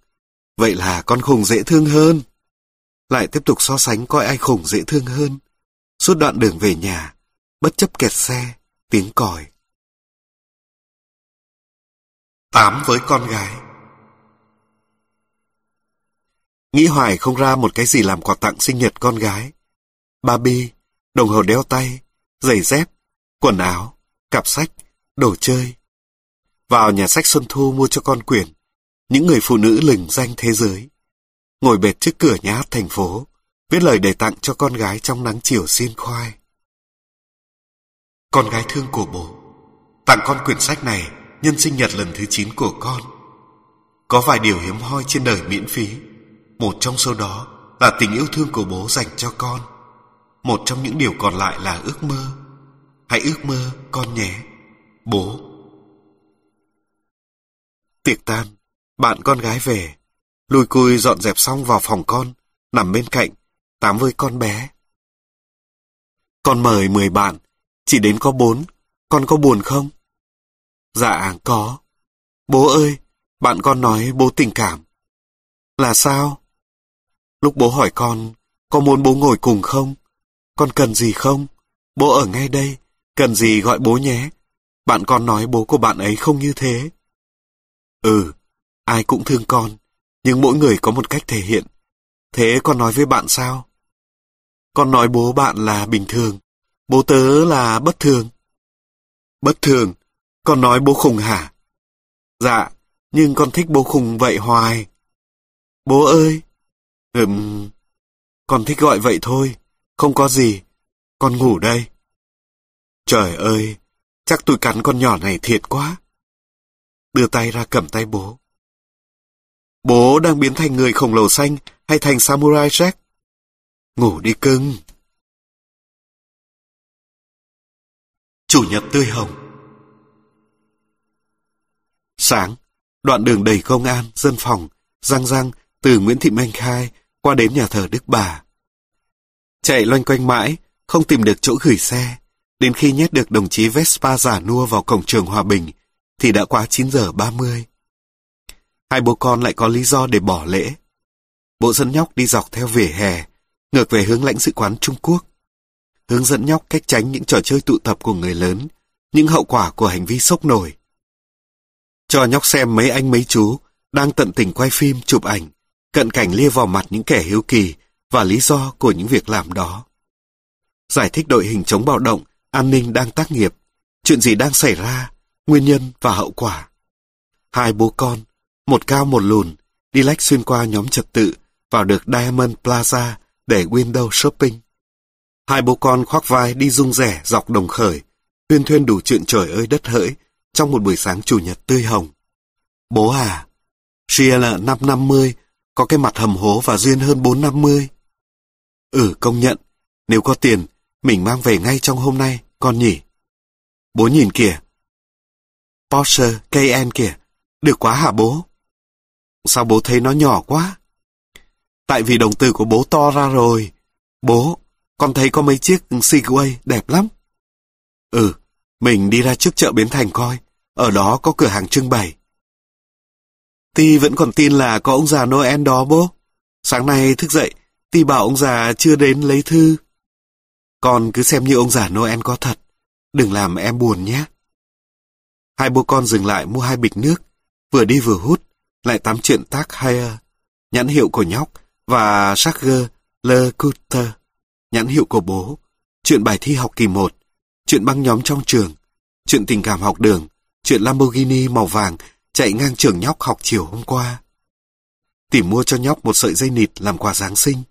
Vậy là con khùng dễ thương hơn. Lại tiếp tục so sánh coi ai khủng dễ thương hơn. Suốt đoạn đường về nhà, bất chấp kẹt xe, tiếng còi. Tám với con gái Nghĩ hoài không ra một cái gì làm quà tặng sinh nhật con gái. Barbie, đồng hồ đeo tay, giày dép, quần áo, cặp sách, đồ chơi. Vào nhà sách Xuân Thu mua cho con quyển, những người phụ nữ lừng danh thế giới. Ngồi bệt trước cửa nhà hát thành phố, viết lời để tặng cho con gái trong nắng chiều xiên khoai. Con gái thương của bố, tặng con quyển sách này nhân sinh nhật lần thứ 9 của con. Có vài điều hiếm hoi trên đời miễn phí. Một trong số đó là tình yêu thương của bố dành cho con. Một trong những điều còn lại là ước mơ. Hãy ước mơ con nhé. Bố. Tiệc tan, bạn con gái về. Lùi cùi dọn dẹp xong vào phòng con, nằm bên cạnh, tám với con bé. Con mời mười bạn, chỉ đến có bốn, con có buồn không? Dạ, có. Bố ơi, bạn con nói bố tình cảm. Là sao? Lúc bố hỏi con, có muốn bố ngồi cùng không? Con cần gì không? Bố ở ngay đây, cần gì gọi bố nhé. Bạn con nói bố của bạn ấy không như thế. Ừ, ai cũng thương con, nhưng mỗi người có một cách thể hiện. Thế con nói với bạn sao? Con nói bố bạn là bình thường, bố tớ là bất thường. Bất thường? Con nói bố khùng hả? Dạ, nhưng con thích bố khùng vậy hoài. Bố ơi! Ừm, con thích gọi vậy thôi, không có gì. Con ngủ đây. Trời ơi, chắc tôi cắn con nhỏ này thiệt quá. Đưa tay ra cầm tay bố. Bố đang biến thành người khổng lồ xanh hay thành samurai Jack? Ngủ đi cưng. Chủ nhật tươi hồng Sáng, đoạn đường đầy công an, dân phòng, răng răng từ Nguyễn Thị Minh Khai qua đến nhà thờ Đức Bà. Chạy loanh quanh mãi, không tìm được chỗ gửi xe. Đến khi nhét được đồng chí Vespa giả nua vào cổng trường Hòa Bình, thì đã quá 9 giờ 30. Hai bố con lại có lý do để bỏ lễ. Bộ dẫn nhóc đi dọc theo vỉa hè, ngược về hướng lãnh sự quán Trung Quốc. Hướng dẫn nhóc cách tránh những trò chơi tụ tập của người lớn, những hậu quả của hành vi sốc nổi. Cho nhóc xem mấy anh mấy chú đang tận tình quay phim, chụp ảnh, cận cảnh lia vào mặt những kẻ hiếu kỳ và lý do của những việc làm đó. Giải thích đội hình chống bạo động, an ninh đang tác nghiệp, chuyện gì đang xảy ra, nguyên nhân và hậu quả. Hai bố con, một cao một lùn, đi lách xuyên qua nhóm trật tự vào được Diamond Plaza để window shopping. Hai bố con khoác vai đi rung rẻ dọc đồng khởi, huyên thuyên đủ chuyện trời ơi đất hỡi trong một buổi sáng chủ nhật tươi hồng. Bố à, Sheila năm năm mươi, có cái mặt hầm hố và duyên hơn bốn năm mươi. Ừ, công nhận, nếu có tiền, mình mang về ngay trong hôm nay, con nhỉ. Bố nhìn kìa. Porsche Cayenne kìa, được quá hả bố? Sao bố thấy nó nhỏ quá? Tại vì đồng tử của bố to ra rồi. Bố, con thấy có mấy chiếc Segway đẹp lắm. Ừ, mình đi ra trước chợ Bến Thành coi, ở đó có cửa hàng trưng bày. Ti vẫn còn tin là có ông già Noel đó bố. Sáng nay thức dậy, Ti bảo ông già chưa đến lấy thư. Con cứ xem như ông già Noel có thật, đừng làm em buồn nhé. Hai bố con dừng lại mua hai bịch nước, vừa đi vừa hút, lại tám chuyện tác Hire, nhãn hiệu của nhóc, và Charger Le Couter, nhãn hiệu của bố, chuyện bài thi học kỳ 1, chuyện băng nhóm trong trường, chuyện tình cảm học đường, chuyện Lamborghini màu vàng chạy ngang trường nhóc học chiều hôm qua. Tìm mua cho nhóc một sợi dây nịt làm quà Giáng sinh.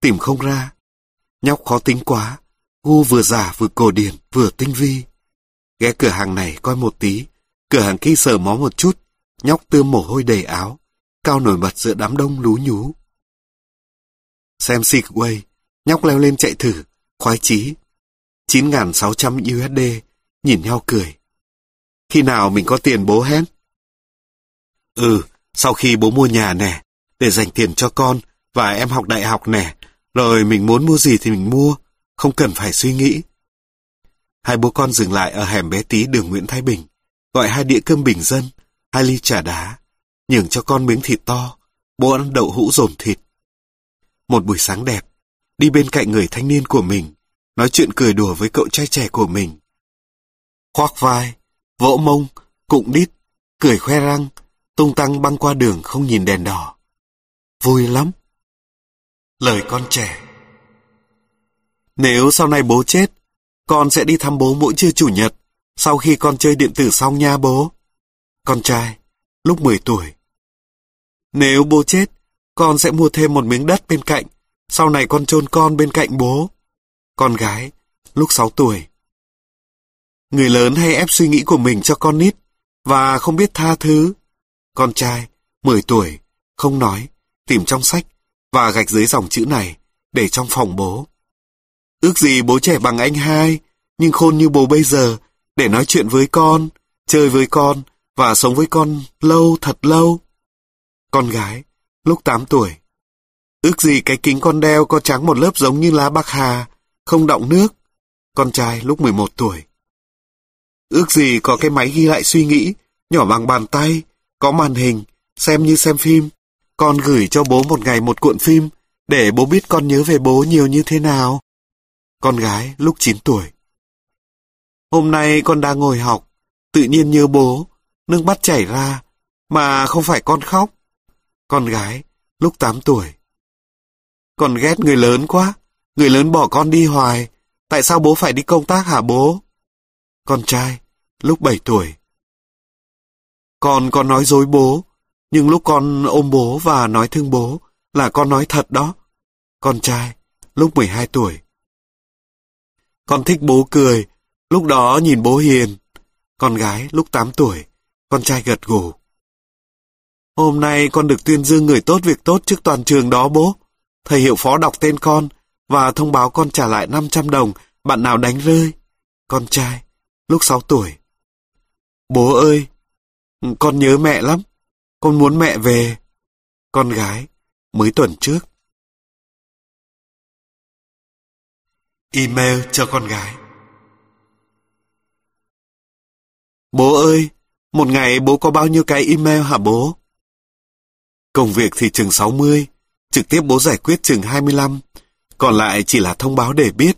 Tìm không ra. Nhóc khó tính quá. Gu vừa giả vừa cổ điển vừa tinh vi. Ghé cửa hàng này coi một tí. Cửa hàng kia sờ mó một chút. Nhóc tươm mồ hôi đầy áo. Cao nổi bật giữa đám đông lú nhú. Xem Segway. Nhóc leo lên chạy thử. Khoái chí. 9.600 USD. Nhìn nhau cười. Khi nào mình có tiền bố hét? Ừ, sau khi bố mua nhà nè, để dành tiền cho con và em học đại học nè, rồi mình muốn mua gì thì mình mua, không cần phải suy nghĩ. Hai bố con dừng lại ở hẻm bé tí đường Nguyễn Thái Bình, gọi hai đĩa cơm bình dân, hai ly trà đá, nhường cho con miếng thịt to, bố ăn đậu hũ dồn thịt. Một buổi sáng đẹp, đi bên cạnh người thanh niên của mình, nói chuyện cười đùa với cậu trai trẻ của mình. Khoác vai, vỗ mông, cụng đít, cười khoe răng, tung tăng băng qua đường không nhìn đèn đỏ. Vui lắm. Lời con trẻ Nếu sau này bố chết, con sẽ đi thăm bố mỗi trưa chủ nhật, sau khi con chơi điện tử xong nha bố. Con trai, lúc 10 tuổi. Nếu bố chết, con sẽ mua thêm một miếng đất bên cạnh, sau này con chôn con bên cạnh bố. Con gái, lúc 6 tuổi. Người lớn hay ép suy nghĩ của mình cho con nít, và không biết tha thứ. Con trai, 10 tuổi, không nói, tìm trong sách và gạch dưới dòng chữ này để trong phòng bố. Ước gì bố trẻ bằng anh hai, nhưng khôn như bố bây giờ để nói chuyện với con, chơi với con và sống với con lâu thật lâu. Con gái, lúc 8 tuổi. Ước gì cái kính con đeo có trắng một lớp giống như lá bạc hà, không động nước. Con trai lúc 11 tuổi. Ước gì có cái máy ghi lại suy nghĩ, nhỏ bằng bàn tay, có màn hình, xem như xem phim. Con gửi cho bố một ngày một cuộn phim, để bố biết con nhớ về bố nhiều như thế nào. Con gái lúc 9 tuổi. Hôm nay con đang ngồi học, tự nhiên nhớ bố, nước mắt chảy ra, mà không phải con khóc. Con gái lúc 8 tuổi. Con ghét người lớn quá, người lớn bỏ con đi hoài, tại sao bố phải đi công tác hả bố? Con trai lúc 7 tuổi. Con có nói dối bố, nhưng lúc con ôm bố và nói thương bố là con nói thật đó. Con trai, lúc 12 tuổi. Con thích bố cười, lúc đó nhìn bố hiền. Con gái, lúc 8 tuổi, con trai gật gù. Hôm nay con được tuyên dương người tốt việc tốt trước toàn trường đó bố. Thầy hiệu phó đọc tên con và thông báo con trả lại 500 đồng bạn nào đánh rơi. Con trai, lúc 6 tuổi. Bố ơi, con nhớ mẹ lắm. Con muốn mẹ về. Con gái, mới tuần trước. Email cho con gái. Bố ơi, một ngày bố có bao nhiêu cái email hả bố? Công việc thì chừng 60, trực tiếp bố giải quyết chừng 25, còn lại chỉ là thông báo để biết.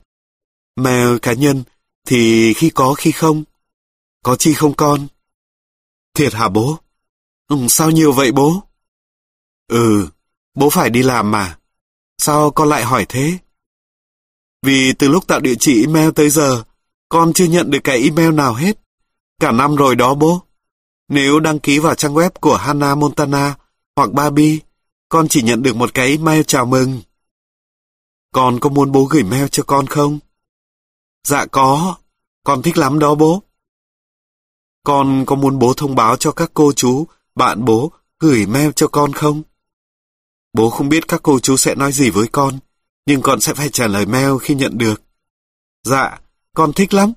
Mail cá nhân thì khi có khi không. Có chi không con? Thiệt hả bố? Ừ, sao nhiều vậy bố? Ừ, bố phải đi làm mà. Sao con lại hỏi thế? Vì từ lúc tạo địa chỉ email tới giờ, con chưa nhận được cái email nào hết. Cả năm rồi đó bố. Nếu đăng ký vào trang web của Hannah Montana hoặc Barbie, con chỉ nhận được một cái mail chào mừng. Con có muốn bố gửi mail cho con không? Dạ có, con thích lắm đó bố. Con có muốn bố thông báo cho các cô chú, bạn bố gửi mail cho con không? Bố không biết các cô chú sẽ nói gì với con, nhưng con sẽ phải trả lời mail khi nhận được. Dạ, con thích lắm.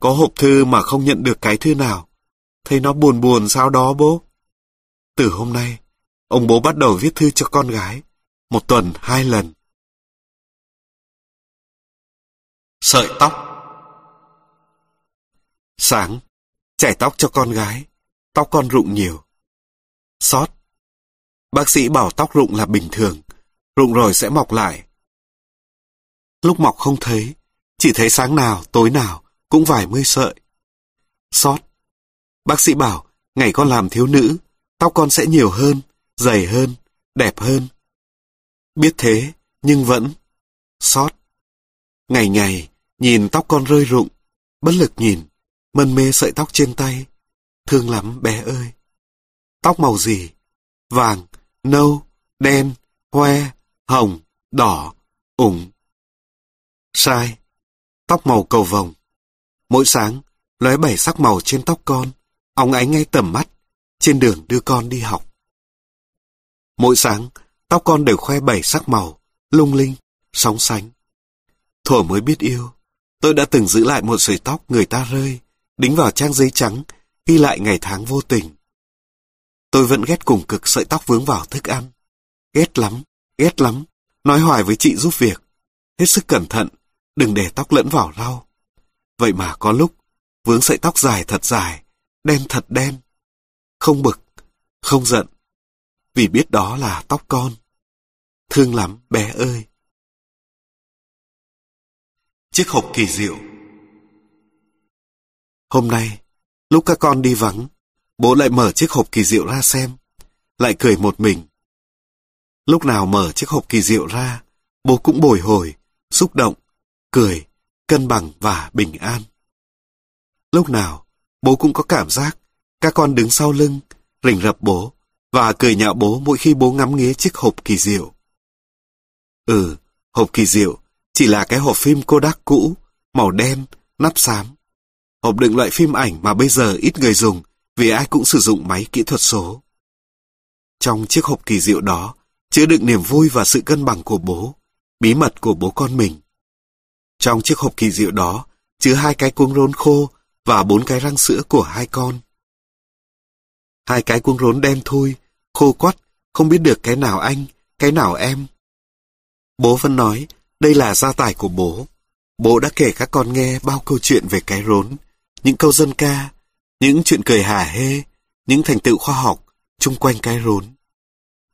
Có hộp thư mà không nhận được cái thư nào. Thấy nó buồn buồn sao đó bố? Từ hôm nay, ông bố bắt đầu viết thư cho con gái. Một tuần hai lần. Sợi tóc Sáng, chải tóc cho con gái. Tóc con rụng nhiều. Sót. Bác sĩ bảo tóc rụng là bình thường. Rụng rồi sẽ mọc lại. Lúc mọc không thấy, chỉ thấy sáng nào, tối nào, cũng vài mươi sợi. Sót. Bác sĩ bảo, ngày con làm thiếu nữ, tóc con sẽ nhiều hơn, dày hơn, đẹp hơn. Biết thế, nhưng vẫn sót. Ngày ngày, nhìn tóc con rơi rụng, bất lực nhìn, mân mê sợi tóc trên tay. Thương lắm bé ơi. Tóc màu gì? Vàng, nâu, đen, hoe, hồng, đỏ, ủng. Sai. Tóc màu cầu vồng. Mỗi sáng, lóe bảy sắc màu trên tóc con, ông ánh ngay tầm mắt, trên đường đưa con đi học. Mỗi sáng, tóc con đều khoe bảy sắc màu, lung linh, sóng sánh. Thuở mới biết yêu, tôi đã từng giữ lại một sợi tóc người ta rơi, đính vào trang giấy trắng, ghi lại ngày tháng vô tình. Tôi vẫn ghét cùng cực sợi tóc vướng vào thức ăn. Ghét lắm, ghét lắm, nói hoài với chị giúp việc. Hết sức cẩn thận, đừng để tóc lẫn vào rau. Vậy mà có lúc, vướng sợi tóc dài thật dài, đen thật đen. Không bực, không giận, vì biết đó là tóc con. Thương lắm bé ơi. Chiếc hộp kỳ diệu Hôm nay, lúc các con đi vắng, bố lại mở chiếc hộp kỳ diệu ra xem, lại cười một mình. Lúc nào mở chiếc hộp kỳ diệu ra, bố cũng bồi hồi, xúc động, cười, cân bằng và bình an. Lúc nào, bố cũng có cảm giác các con đứng sau lưng, rình rập bố và cười nhạo bố mỗi khi bố ngắm nghía chiếc hộp kỳ diệu. Ừ, hộp kỳ diệu chỉ là cái hộp phim Kodak cũ, màu đen, nắp xám. Hộp đựng loại phim ảnh mà bây giờ ít người dùng vì ai cũng sử dụng máy kỹ thuật số. Trong chiếc hộp kỳ diệu đó, chứa đựng niềm vui và sự cân bằng của bố, bí mật của bố con mình. Trong chiếc hộp kỳ diệu đó, chứa hai cái cuống rốn khô và bốn cái răng sữa của hai con. Hai cái cuống rốn đen thui, khô quắt, không biết được cái nào anh, cái nào em. Bố vẫn nói, đây là gia tài của bố. Bố đã kể các con nghe bao câu chuyện về cái rốn, những câu dân ca, những chuyện cười hả hê, những thành tựu khoa học chung quanh cái rốn.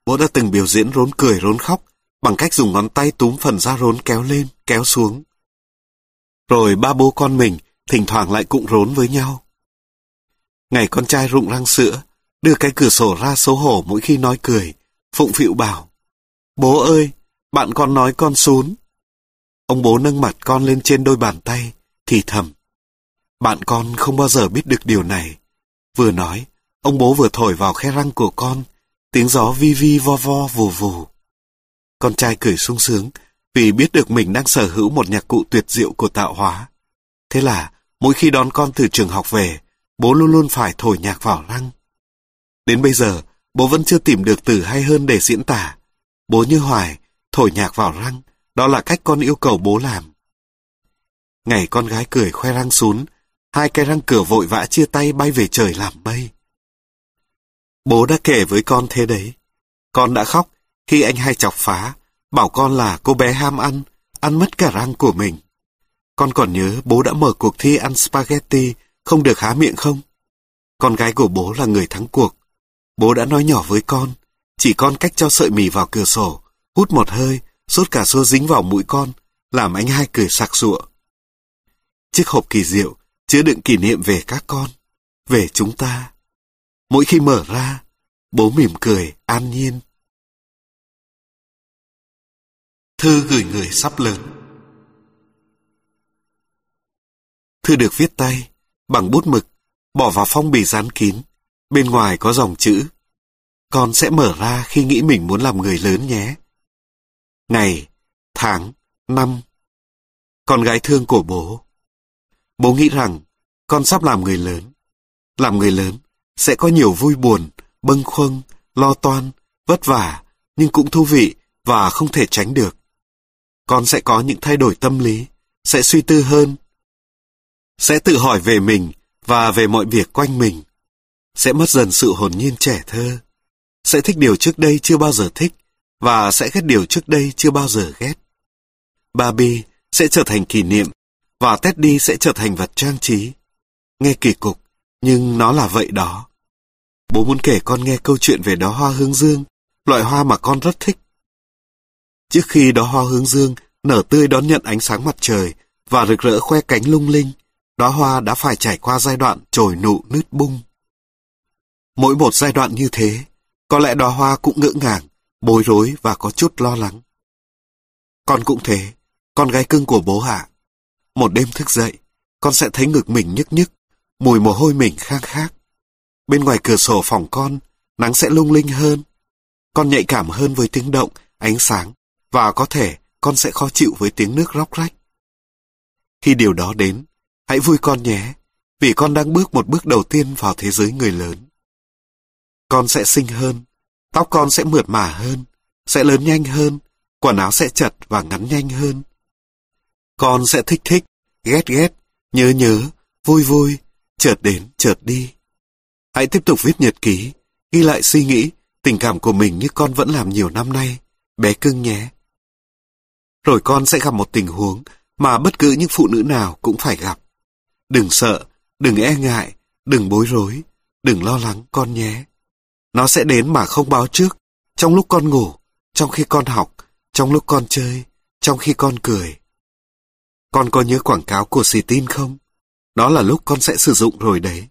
Bố đã từng biểu diễn rốn cười rốn khóc bằng cách dùng ngón tay túm phần da rốn kéo lên, kéo xuống. Rồi ba bố con mình thỉnh thoảng lại cụng rốn với nhau. Ngày con trai rụng răng sữa, đưa cái cửa sổ ra xấu hổ mỗi khi nói cười, phụng phịu bảo. Bố ơi, bạn con nói con xuống Ông bố nâng mặt con lên trên đôi bàn tay, thì thầm. Bạn con không bao giờ biết được điều này. Vừa nói, ông bố vừa thổi vào khe răng của con, tiếng gió vi vi vo vo vù vù. Con trai cười sung sướng vì biết được mình đang sở hữu một nhạc cụ tuyệt diệu của tạo hóa. Thế là, mỗi khi đón con từ trường học về, bố luôn luôn phải thổi nhạc vào răng. Đến bây giờ, bố vẫn chưa tìm được từ hay hơn để diễn tả. Bố như hoài, thổi nhạc vào răng, đó là cách con yêu cầu bố làm. Ngày con gái cười khoe răng xuống, hai cái răng cửa vội vã chia tay bay về trời làm mây. Bố đã kể với con thế đấy. Con đã khóc khi anh hai chọc phá, bảo con là cô bé ham ăn, ăn mất cả răng của mình. Con còn nhớ bố đã mở cuộc thi ăn spaghetti, không được há miệng không? Con gái của bố là người thắng cuộc. Bố đã nói nhỏ với con, chỉ con cách cho sợi mì vào cửa sổ, hút một hơi, sốt cà xô dính vào mũi con, làm anh hai cười sặc sụa. Chiếc hộp kỳ diệu chứa đựng kỷ niệm về các con, về chúng ta. Mỗi khi mở ra, bố mỉm cười, an nhiên. Thư gửi người sắp lớn Thư được viết tay, bằng bút mực, bỏ vào phong bì dán kín. Bên ngoài có dòng chữ. Con sẽ mở ra khi nghĩ mình muốn làm người lớn nhé. Ngày, tháng, năm. Con gái thương của bố. Bố nghĩ rằng con sắp làm người lớn. Làm người lớn sẽ có nhiều vui buồn, bâng khuâng, lo toan, vất vả, nhưng cũng thú vị và không thể tránh được. Con sẽ có những thay đổi tâm lý, sẽ suy tư hơn, sẽ tự hỏi về mình và về mọi việc quanh mình. Sẽ mất dần sự hồn nhiên trẻ thơ. Sẽ thích điều trước đây chưa bao giờ thích và sẽ ghét điều trước đây chưa bao giờ ghét. Barbie sẽ trở thành kỷ niệm và Teddy sẽ trở thành vật trang trí. Nghe kỳ cục, nhưng nó là vậy đó. Bố muốn kể con nghe câu chuyện về đó hoa hướng dương, loại hoa mà con rất thích. Trước khi đó hoa hướng dương nở tươi đón nhận ánh sáng mặt trời và rực rỡ khoe cánh lung linh, đóa hoa đã phải trải qua giai đoạn trồi nụ nứt bung. Mỗi một giai đoạn như thế, có lẽ đóa hoa cũng ngỡ ngàng, bối rối và có chút lo lắng. Con cũng thế, con gái cưng của bố hạ. Một đêm thức dậy, con sẽ thấy ngực mình nhức nhức, mùi mồ hôi mình khang khác. Bên ngoài cửa sổ phòng con, nắng sẽ lung linh hơn. Con nhạy cảm hơn với tiếng động, ánh sáng, và có thể con sẽ khó chịu với tiếng nước róc rách. Khi điều đó đến, Hãy vui con nhé, vì con đang bước một bước đầu tiên vào thế giới người lớn. Con sẽ xinh hơn, tóc con sẽ mượt mà hơn, sẽ lớn nhanh hơn, quần áo sẽ chật và ngắn nhanh hơn. Con sẽ thích thích, ghét ghét, nhớ nhớ, vui vui, chợt đến, chợt đi. Hãy tiếp tục viết nhật ký, ghi lại suy nghĩ, tình cảm của mình như con vẫn làm nhiều năm nay, bé cưng nhé. Rồi con sẽ gặp một tình huống mà bất cứ những phụ nữ nào cũng phải gặp. Đừng sợ, đừng e ngại, đừng bối rối, đừng lo lắng con nhé. Nó sẽ đến mà không báo trước, trong lúc con ngủ, trong khi con học, trong lúc con chơi, trong khi con cười. Con có nhớ quảng cáo của xì tin không? Đó là lúc con sẽ sử dụng rồi đấy.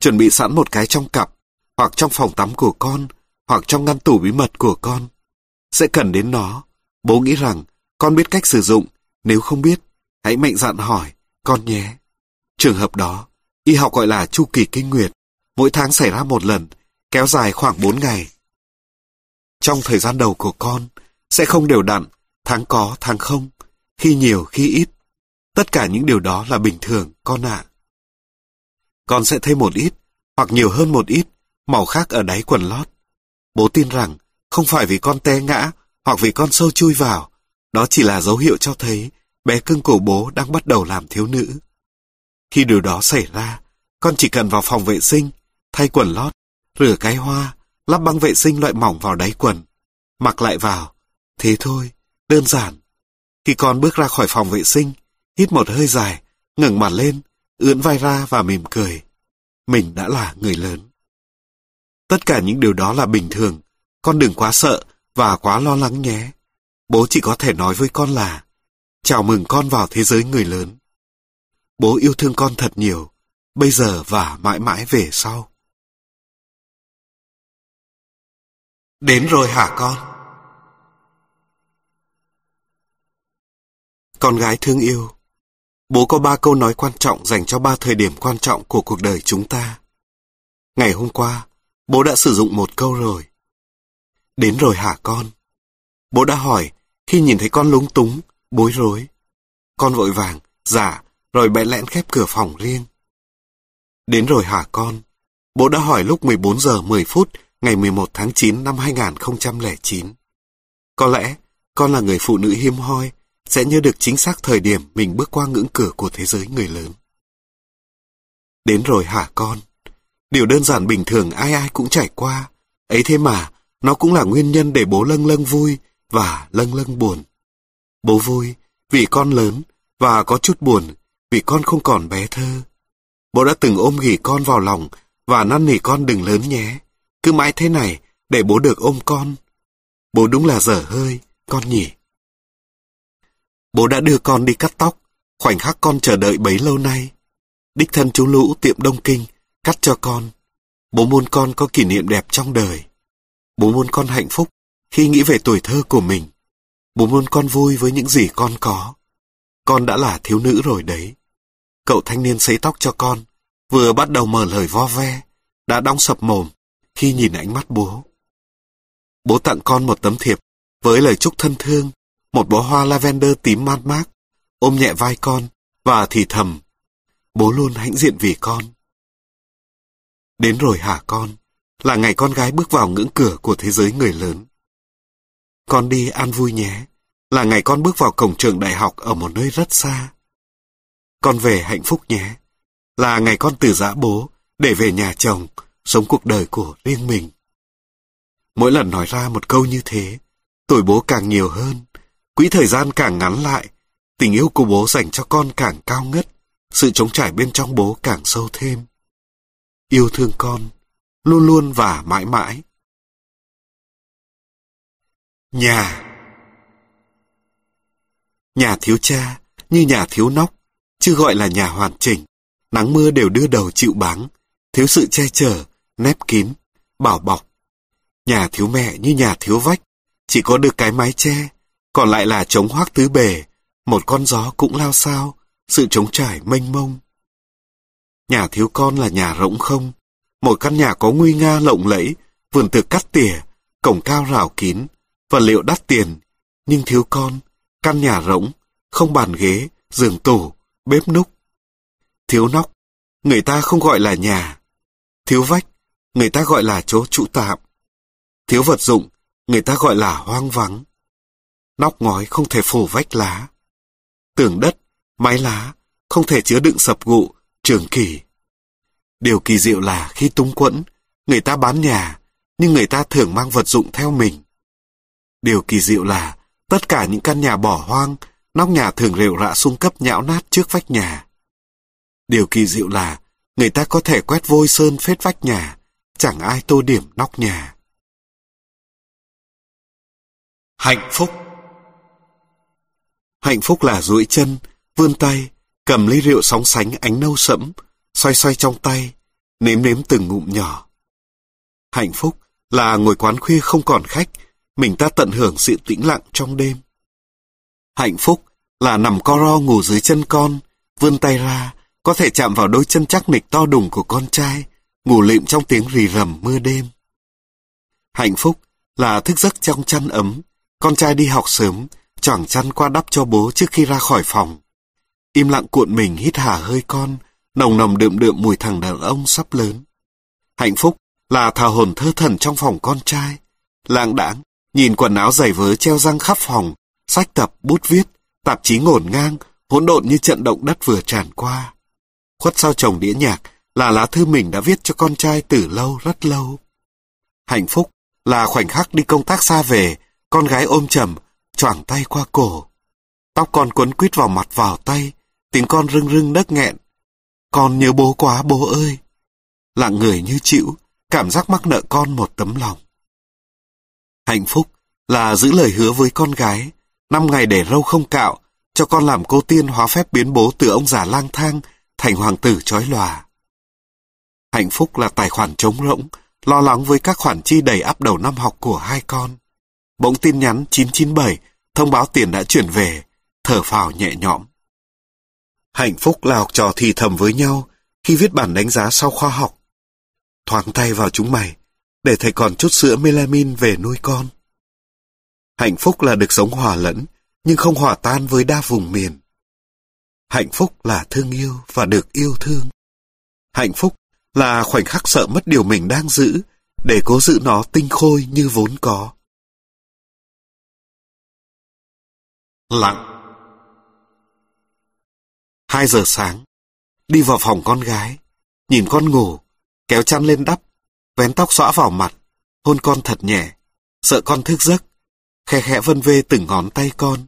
Chuẩn bị sẵn một cái trong cặp, hoặc trong phòng tắm của con, hoặc trong ngăn tủ bí mật của con. Sẽ cần đến nó. Bố nghĩ rằng con biết cách sử dụng, nếu không biết, hãy mạnh dạn hỏi, con nhé. Trường hợp đó, y học gọi là chu kỳ kinh nguyệt, mỗi tháng xảy ra một lần, kéo dài khoảng 4 ngày. Trong thời gian đầu của con, sẽ không đều đặn, tháng có, tháng không, khi nhiều, khi ít. Tất cả những điều đó là bình thường, con ạ. Con sẽ thêm một ít, hoặc nhiều hơn một ít, màu khác ở đáy quần lót. Bố tin rằng, không phải vì con té ngã, hoặc vì con sâu chui vào, đó chỉ là dấu hiệu cho thấy bé cưng của bố đang bắt đầu làm thiếu nữ. Khi điều đó xảy ra, con chỉ cần vào phòng vệ sinh, thay quần lót, rửa cái hoa, lắp băng vệ sinh loại mỏng vào đáy quần, mặc lại vào. Thế thôi, đơn giản. Khi con bước ra khỏi phòng vệ sinh, hít một hơi dài, ngẩng mặt lên, ưỡn vai ra và mỉm cười. Mình đã là người lớn. Tất cả những điều đó là bình thường, con đừng quá sợ và quá lo lắng nhé. Bố chỉ có thể nói với con là chào mừng con vào thế giới người lớn. Bố yêu thương con thật nhiều, bây giờ và mãi mãi về sau. Đến rồi hả con? Con gái thương yêu, bố có ba câu nói quan trọng dành cho ba thời điểm quan trọng của cuộc đời chúng ta. Ngày hôm qua, bố đã sử dụng một câu rồi. Đến rồi hả con? Bố đã hỏi khi nhìn thấy con lúng túng, bối rối. Con vội vàng, dạ, rồi bẽ lẽn khép cửa phòng riêng. Đến rồi hả con? Bố đã hỏi lúc 14 giờ 10 phút ngày 11 tháng 9 năm 2009. Có lẽ con là người phụ nữ hiếm hoi sẽ nhớ được chính xác thời điểm mình bước qua ngưỡng cửa của thế giới người lớn. Đến rồi hả con? Điều đơn giản bình thường ai ai cũng trải qua. Ấy thế mà, nó cũng là nguyên nhân để bố lâng lâng vui và lâng lâng buồn. Bố vui vì con lớn và có chút buồn vì con không còn bé thơ. Bố đã từng ôm ghì con vào lòng và năn nỉ con đừng lớn nhé. Cứ mãi thế này để bố được ôm con. Bố đúng là dở hơi, con nhỉ. Bố đã đưa con đi cắt tóc, khoảnh khắc con chờ đợi bấy lâu nay. Đích thân chú Lũ tiệm Đông Kinh, cắt cho con. Bố muốn con có kỷ niệm đẹp trong đời. Bố muốn con hạnh phúc khi nghĩ về tuổi thơ của mình. Bố muốn con vui với những gì con có. Con đã là thiếu nữ rồi đấy. Cậu thanh niên sấy tóc cho con, vừa bắt đầu mở lời vo ve, đã đóng sập mồm khi nhìn ánh mắt bố. Bố tặng con một tấm thiệp với lời chúc thân thương, một bó hoa lavender tím mát mát, ôm nhẹ vai con và thì thầm. Bố luôn hãnh diện vì con. Đến rồi hả con, là ngày con gái bước vào ngưỡng cửa của thế giới người lớn. Con đi an vui nhé, là ngày con bước vào cổng trường đại học ở một nơi rất xa. Con về hạnh phúc nhé, là ngày con từ giã bố để về nhà chồng, sống cuộc đời của riêng mình. Mỗi lần nói ra một câu như thế, tuổi bố càng nhiều hơn, quỹ thời gian càng ngắn lại, tình yêu của bố dành cho con càng cao ngất, sự chống trải bên trong bố càng sâu thêm. Yêu thương con, luôn luôn và mãi mãi. Nhà Nhà thiếu cha, như nhà thiếu nóc, chứ gọi là nhà hoàn chỉnh. Nắng mưa đều đưa đầu chịu báng, thiếu sự che chở, nép kín, bảo bọc. Nhà thiếu mẹ như nhà thiếu vách, chỉ có được cái mái che, còn lại là trống hoác tứ bề, một con gió cũng lao sao, sự trống trải mênh mông. Nhà thiếu con là nhà rỗng không, một căn nhà có nguy nga lộng lẫy, vườn tược cắt tỉa, cổng cao rào kín, vật liệu đắt tiền, nhưng thiếu con, căn nhà rỗng, không bàn ghế, giường tủ, bếp núc. Thiếu nóc, người ta không gọi là nhà. Thiếu vách, người ta gọi là chỗ trụ tạm. Thiếu vật dụng, người ta gọi là hoang vắng. Nóc ngói không thể phủ vách lá. Tường đất, mái lá, không thể chứa đựng sập gụ, trường kỳ. Điều kỳ diệu là khi túng quẫn, người ta bán nhà, nhưng người ta thường mang vật dụng theo mình. Điều kỳ diệu là tất cả những căn nhà bỏ hoang, nóc nhà thường rệu rạ xung cấp nhão nát trước vách nhà. Điều kỳ diệu là người ta có thể quét vôi sơn phết vách nhà, chẳng ai tô điểm nóc nhà. Hạnh phúc Hạnh phúc là duỗi chân, vươn tay, cầm ly rượu sóng sánh ánh nâu sẫm, xoay xoay trong tay, nếm nếm từng ngụm nhỏ. Hạnh phúc là ngồi quán khuya không còn khách, mình ta tận hưởng sự tĩnh lặng trong đêm. Hạnh phúc là nằm co ro ngủ dưới chân con, vươn tay ra, có thể chạm vào đôi chân chắc nịch to đùng của con trai, ngủ lịm trong tiếng rì rầm mưa đêm. Hạnh phúc là thức giấc trong chăn ấm, con trai đi học sớm, choàng chăn qua đắp cho bố trước khi ra khỏi phòng. Im lặng cuộn mình hít hà hơi con, nồng nồng đượm đượm mùi thằng đàn ông sắp lớn. Hạnh phúc là thờ hồn thơ thần trong phòng con trai. Lạng đãng, nhìn quần áo giày vớ treo răng khắp phòng, sách tập, bút viết, tạp chí ngổn ngang, hỗn độn như trận động đất vừa tràn qua. Khuất sau chồng đĩa nhạc là lá thư mình đã viết cho con trai từ lâu rất lâu. Hạnh phúc là khoảnh khắc đi công tác xa về, con gái ôm chầm, choàng tay qua cổ. Tóc con quấn quýt vào mặt vào tay, tiếng con rưng rưng đất nghẹn. Con nhớ bố quá bố ơi. Lặng người như chịu, cảm giác mắc nợ con một tấm lòng. Hạnh phúc là giữ lời hứa với con gái, năm ngày để râu không cạo, cho con làm cô tiên hóa phép biến bố từ ông già lang thang thành hoàng tử trói lòa. Hạnh phúc là tài khoản trống rỗng, lo lắng với các khoản chi đầy áp đầu năm học của hai con. Bỗng tin nhắn 997 thông báo tiền đã chuyển về, thở phào nhẹ nhõm. Hạnh phúc là học trò thì thầm với nhau khi viết bản đánh giá sau khoa học. Thoáng tay vào chúng mày, để thầy còn chút sữa melamin về nuôi con. Hạnh phúc là được sống hòa lẫn, nhưng không hòa tan với đa vùng miền. Hạnh phúc là thương yêu và được yêu thương. Hạnh phúc là khoảnh khắc sợ mất điều mình đang giữ, để cố giữ nó tinh khôi như vốn có. Lặng Hai giờ sáng, đi vào phòng con gái, nhìn con ngủ, kéo chăn lên đắp, vén tóc xõa vào mặt, hôn con thật nhẹ, sợ con thức giấc, khe khẽ vân vê từng ngón tay con.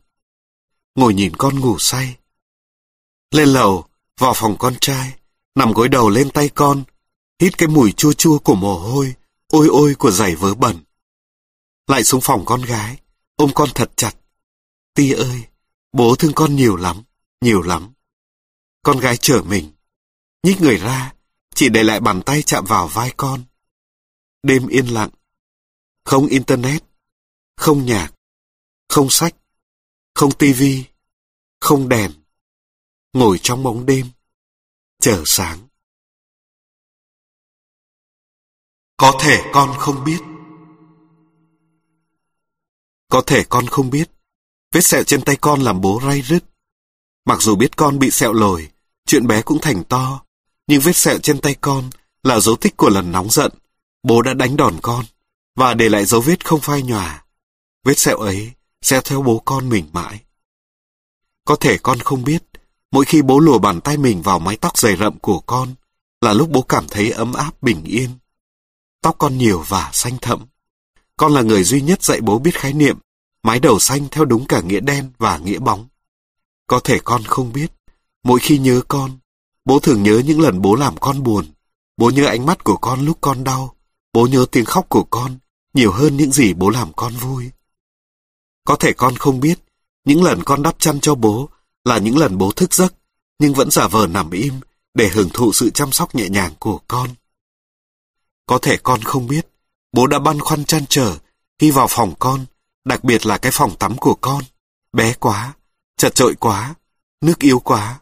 Ngồi nhìn con ngủ say. Lên lầu, vào phòng con trai, nằm gối đầu lên tay con, hít cái mùi chua chua của mồ hôi, ôi ôi của giày vớ bẩn. Lại xuống phòng con gái, ôm con thật chặt. Ti ơi, bố thương con nhiều lắm, nhiều lắm. Con gái chở mình, nhích người ra, chỉ để lại bàn tay chạm vào vai con. Đêm yên lặng, không internet, không nhạc, không sách, Không tivi, không đèn, ngồi trong bóng đêm, chờ sáng. Có thể con không biết. Có thể con không biết. Vết sẹo trên tay con làm bố ray rứt. Mặc dù biết con bị sẹo lồi, chuyện bé cũng thành to, nhưng vết sẹo trên tay con là dấu tích của lần nóng giận. Bố đã đánh đòn con, và để lại dấu vết không phai nhòa. Vết sẹo ấy sẽ theo bố con mình mãi. Có thể con không biết, mỗi khi bố lùa bàn tay mình vào mái tóc dày rậm của con, là lúc bố cảm thấy ấm áp bình yên. Tóc con nhiều và xanh thẫm. Con là người duy nhất dạy bố biết khái niệm, mái đầu xanh theo đúng cả nghĩa đen và nghĩa bóng. Có thể con không biết, mỗi khi nhớ con, bố thường nhớ những lần bố làm con buồn, bố nhớ ánh mắt của con lúc con đau, bố nhớ tiếng khóc của con nhiều hơn những gì bố làm con vui. Có thể con không biết, những lần con đắp chăn cho bố là những lần bố thức giấc, nhưng vẫn giả vờ nằm im để hưởng thụ sự chăm sóc nhẹ nhàng của con. Có thể con không biết, bố đã băn khoăn chăn trở khi vào phòng con, đặc biệt là cái phòng tắm của con. Bé quá, chật trội quá, nước yếu quá.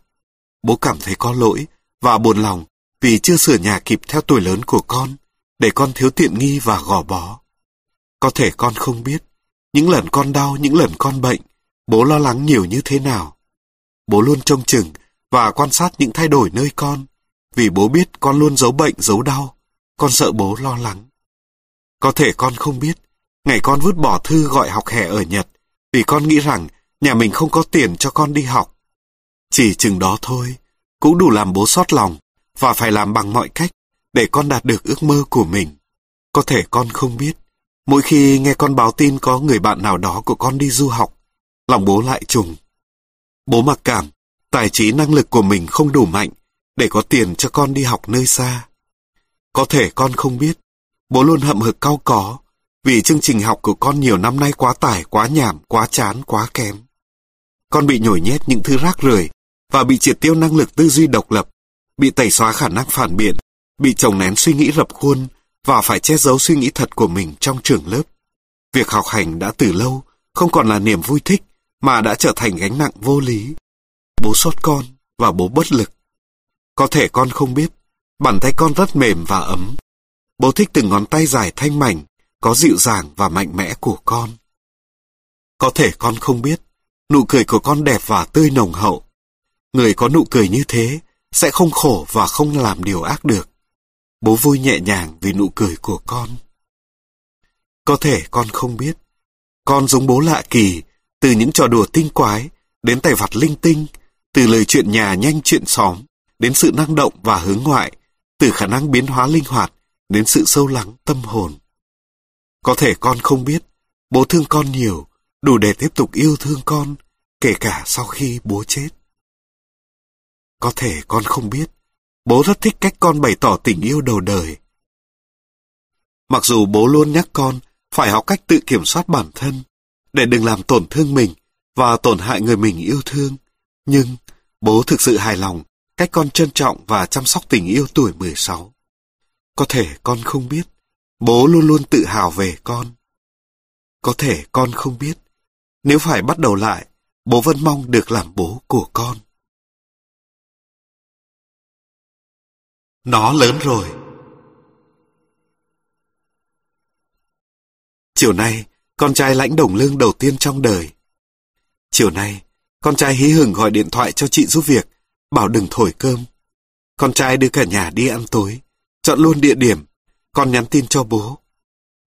Bố cảm thấy có lỗi và buồn lòng vì chưa sửa nhà kịp theo tuổi lớn của con, để con thiếu tiện nghi và gò bó. Có thể con không biết, những lần con đau, những lần con bệnh, bố lo lắng nhiều như thế nào. Bố luôn trông chừng và quan sát những thay đổi nơi con, vì bố biết con luôn giấu bệnh, giấu đau, con sợ bố lo lắng. Có thể con không biết, ngày con vứt bỏ thư gọi học hè ở Nhật, vì con nghĩ rằng nhà mình không có tiền cho con đi học. Chỉ chừng đó thôi, cũng đủ làm bố xót lòng, và phải làm bằng mọi cách để con đạt được ước mơ của mình. Có thể con không biết, mỗi khi nghe con báo tin có người bạn nào đó của con đi du học, lòng bố lại trùng. Bố mặc cảm, tài trí năng lực của mình không đủ mạnh để có tiền cho con đi học nơi xa. Có thể con không biết, bố luôn hậm hực cau có vì chương trình học của con nhiều năm nay quá tải, quá nhảm, quá chán, quá kém. Con bị nhồi nhét những thứ rác rưởi và bị triệt tiêu năng lực tư duy độc lập, bị tẩy xóa khả năng phản biện, bị trồng nén suy nghĩ rập khuôn và phải che giấu suy nghĩ thật của mình trong trường lớp. Việc học hành đã từ lâu không còn là niềm vui thích mà đã trở thành gánh nặng vô lý. Bố xót con và bố bất lực. Có thể con không biết, bàn tay con rất mềm và ấm. Bố thích từng ngón tay dài thanh mảnh, có dịu dàng và mạnh mẽ của con. Có thể con không biết, nụ cười của con đẹp và tươi nồng hậu. Người có nụ cười như thế sẽ không khổ và không làm điều ác được. Bố vui nhẹ nhàng vì nụ cười của con. Có thể con không biết, con giống bố lạ kỳ, từ những trò đùa tinh quái, đến tài vặt linh tinh, từ lời chuyện nhà nhanh chuyện xóm, đến sự năng động và hướng ngoại, từ khả năng biến hóa linh hoạt, đến sự sâu lắng tâm hồn. Có thể con không biết, bố thương con nhiều, đủ để tiếp tục yêu thương con, kể cả sau khi bố chết. Có thể con không biết, bố rất thích cách con bày tỏ tình yêu đầu đời. Mặc dù bố luôn nhắc con phải học cách tự kiểm soát bản thân, để đừng làm tổn thương mình và tổn hại người mình yêu thương, nhưng bố thực sự hài lòng cách con trân trọng và chăm sóc tình yêu tuổi 16. Có thể con không biết, bố luôn luôn tự hào về con. Có thể con không biết, nếu phải bắt đầu lại, bố vẫn mong được làm bố của con. Nó lớn rồi. Chiều nay, con trai lãnh đồng lương đầu tiên trong đời. Chiều nay, con trai hí hửng gọi điện thoại cho chị giúp việc, bảo đừng thổi cơm. Con trai đưa cả nhà đi ăn tối, chọn luôn địa điểm, con nhắn tin cho bố.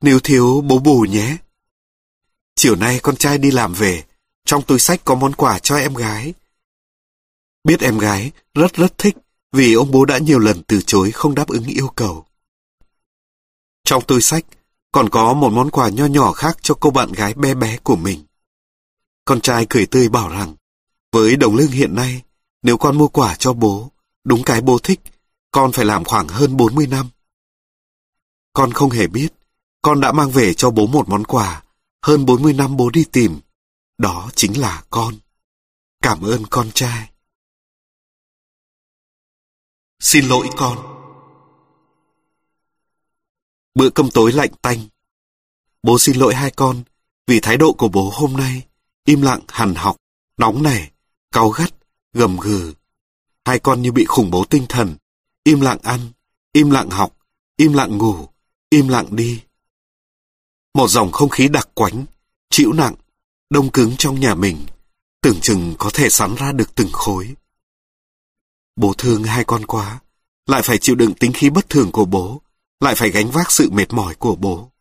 Nếu thiếu bố bù nhé. Chiều nay con trai đi làm về, trong túi sách có món quà cho em gái. Biết em gái rất rất thích vì ông bố đã nhiều lần từ chối không đáp ứng yêu cầu. Trong túi sách còn có một món quà nho nhỏ khác cho cô bạn gái bé bé của mình. Con trai cười tươi bảo rằng, với đồng lương hiện nay, nếu con mua quà cho bố, đúng cái bố thích, con phải làm khoảng hơn 40 năm. Con không hề biết, con đã mang về cho bố một món quà, hơn 40 năm bố đi tìm. Đó chính là con. Cảm ơn con trai. Xin lỗi con. Bữa cơm tối lạnh tanh. Bố xin lỗi hai con vì thái độ của bố hôm nay im lặng hằn học, nóng nảy, cáu gắt, gầm gừ. Hai con như bị khủng bố tinh thần, im lặng ăn, im lặng học, im lặng ngủ, im lặng đi. Một dòng không khí đặc quánh, chịu nặng, đông cứng trong nhà mình, tưởng chừng có thể sắn ra được từng khối. Bố thương hai con quá, lại phải chịu đựng tính khí bất thường của bố, lại phải gánh vác sự mệt mỏi của bố.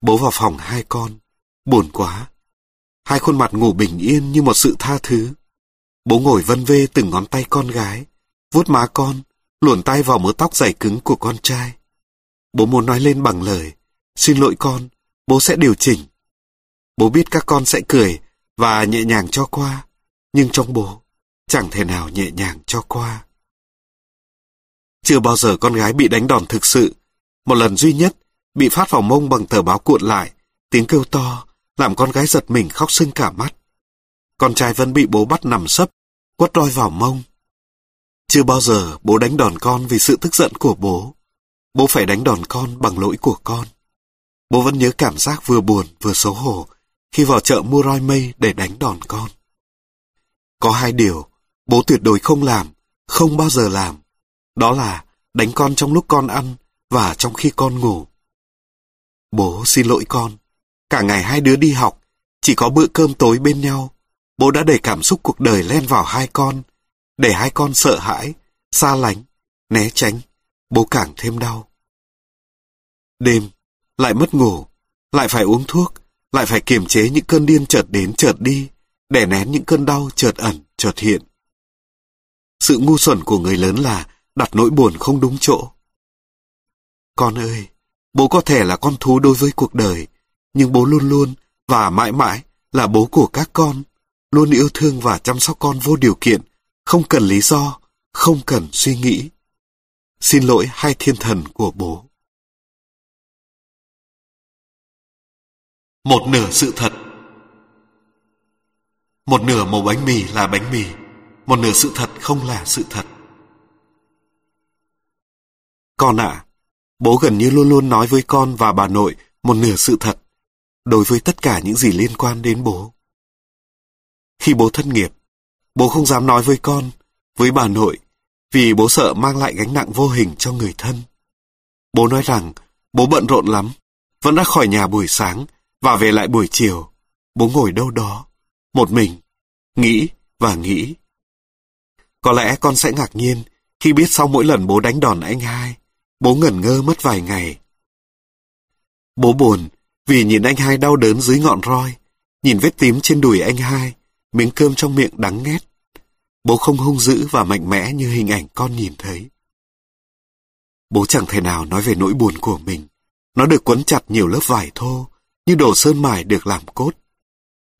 Bố vào phòng hai con, buồn quá. Hai khuôn mặt ngủ bình yên như một sự tha thứ. Bố ngồi vân vê từng ngón tay con gái, vuốt má con, luồn tay vào mớ tóc dày cứng của con trai. Bố muốn nói lên bằng lời, xin lỗi con, bố sẽ điều chỉnh. Bố biết các con sẽ cười và nhẹ nhàng cho qua, nhưng trong bố, chẳng thể nào nhẹ nhàng cho qua. Chưa bao giờ con gái bị đánh đòn thực sự. Một lần duy nhất, bị phát vào mông bằng tờ báo cuộn lại, tiếng kêu to, làm con gái giật mình khóc sưng cả mắt. Con trai vẫn bị bố bắt nằm sấp, quất roi vào mông. Chưa bao giờ bố đánh đòn con vì sự tức giận của bố. Bố phải đánh đòn con bằng lỗi của con. Bố vẫn nhớ cảm giác vừa buồn vừa xấu hổ khi vào chợ mua roi mây để đánh đòn con. Có hai điều, bố tuyệt đối không làm, không bao giờ làm. Đó là đánh con trong lúc con ăn và trong khi con ngủ. Bố xin lỗi con. Cả ngày hai đứa đi học, chỉ có bữa cơm tối bên nhau. Bố đã để cảm xúc cuộc đời len vào hai con, để hai con sợ hãi, xa lánh, né tránh. Bố càng thêm đau. Đêm, lại mất ngủ, lại phải uống thuốc, lại phải kiềm chế những cơn điên chợt đến chợt đi, để nén những cơn đau chợt ẩn, chợt hiện. Sự ngu xuẩn của người lớn là đặt nỗi buồn không đúng chỗ. Con ơi, bố có thể là con thú đối với cuộc đời, nhưng bố luôn luôn và mãi mãi là bố của các con, luôn yêu thương và chăm sóc con vô điều kiện, không cần lý do, không cần suy nghĩ. Xin lỗi hai thiên thần của bố. Một nửa sự thật Một nửa màu bánh mì là bánh mì, một nửa sự thật không là sự thật. Con ạ, à, bố gần như luôn luôn nói với con và bà nội một nửa sự thật, đối với tất cả những gì liên quan đến bố. Khi bố thất nghiệp, bố không dám nói với con, với bà nội, vì bố sợ mang lại gánh nặng vô hình cho người thân. Bố nói rằng, bố bận rộn lắm, vẫn ra khỏi nhà buổi sáng và về lại buổi chiều. Bố ngồi đâu đó, một mình, nghĩ và nghĩ. Có lẽ con sẽ ngạc nhiên khi biết sau mỗi lần bố đánh đòn anh hai, Bố ngẩn ngơ mất vài ngày. Bố buồn vì nhìn anh hai đau đớn dưới ngọn roi, nhìn vết tím trên đùi anh hai, miếng cơm trong miệng đắng nghét. Bố không hung dữ và mạnh mẽ như hình ảnh con nhìn thấy. Bố chẳng thể nào nói về nỗi buồn của mình. Nó được quấn chặt nhiều lớp vải thô, như đồ sơn mài được làm cốt.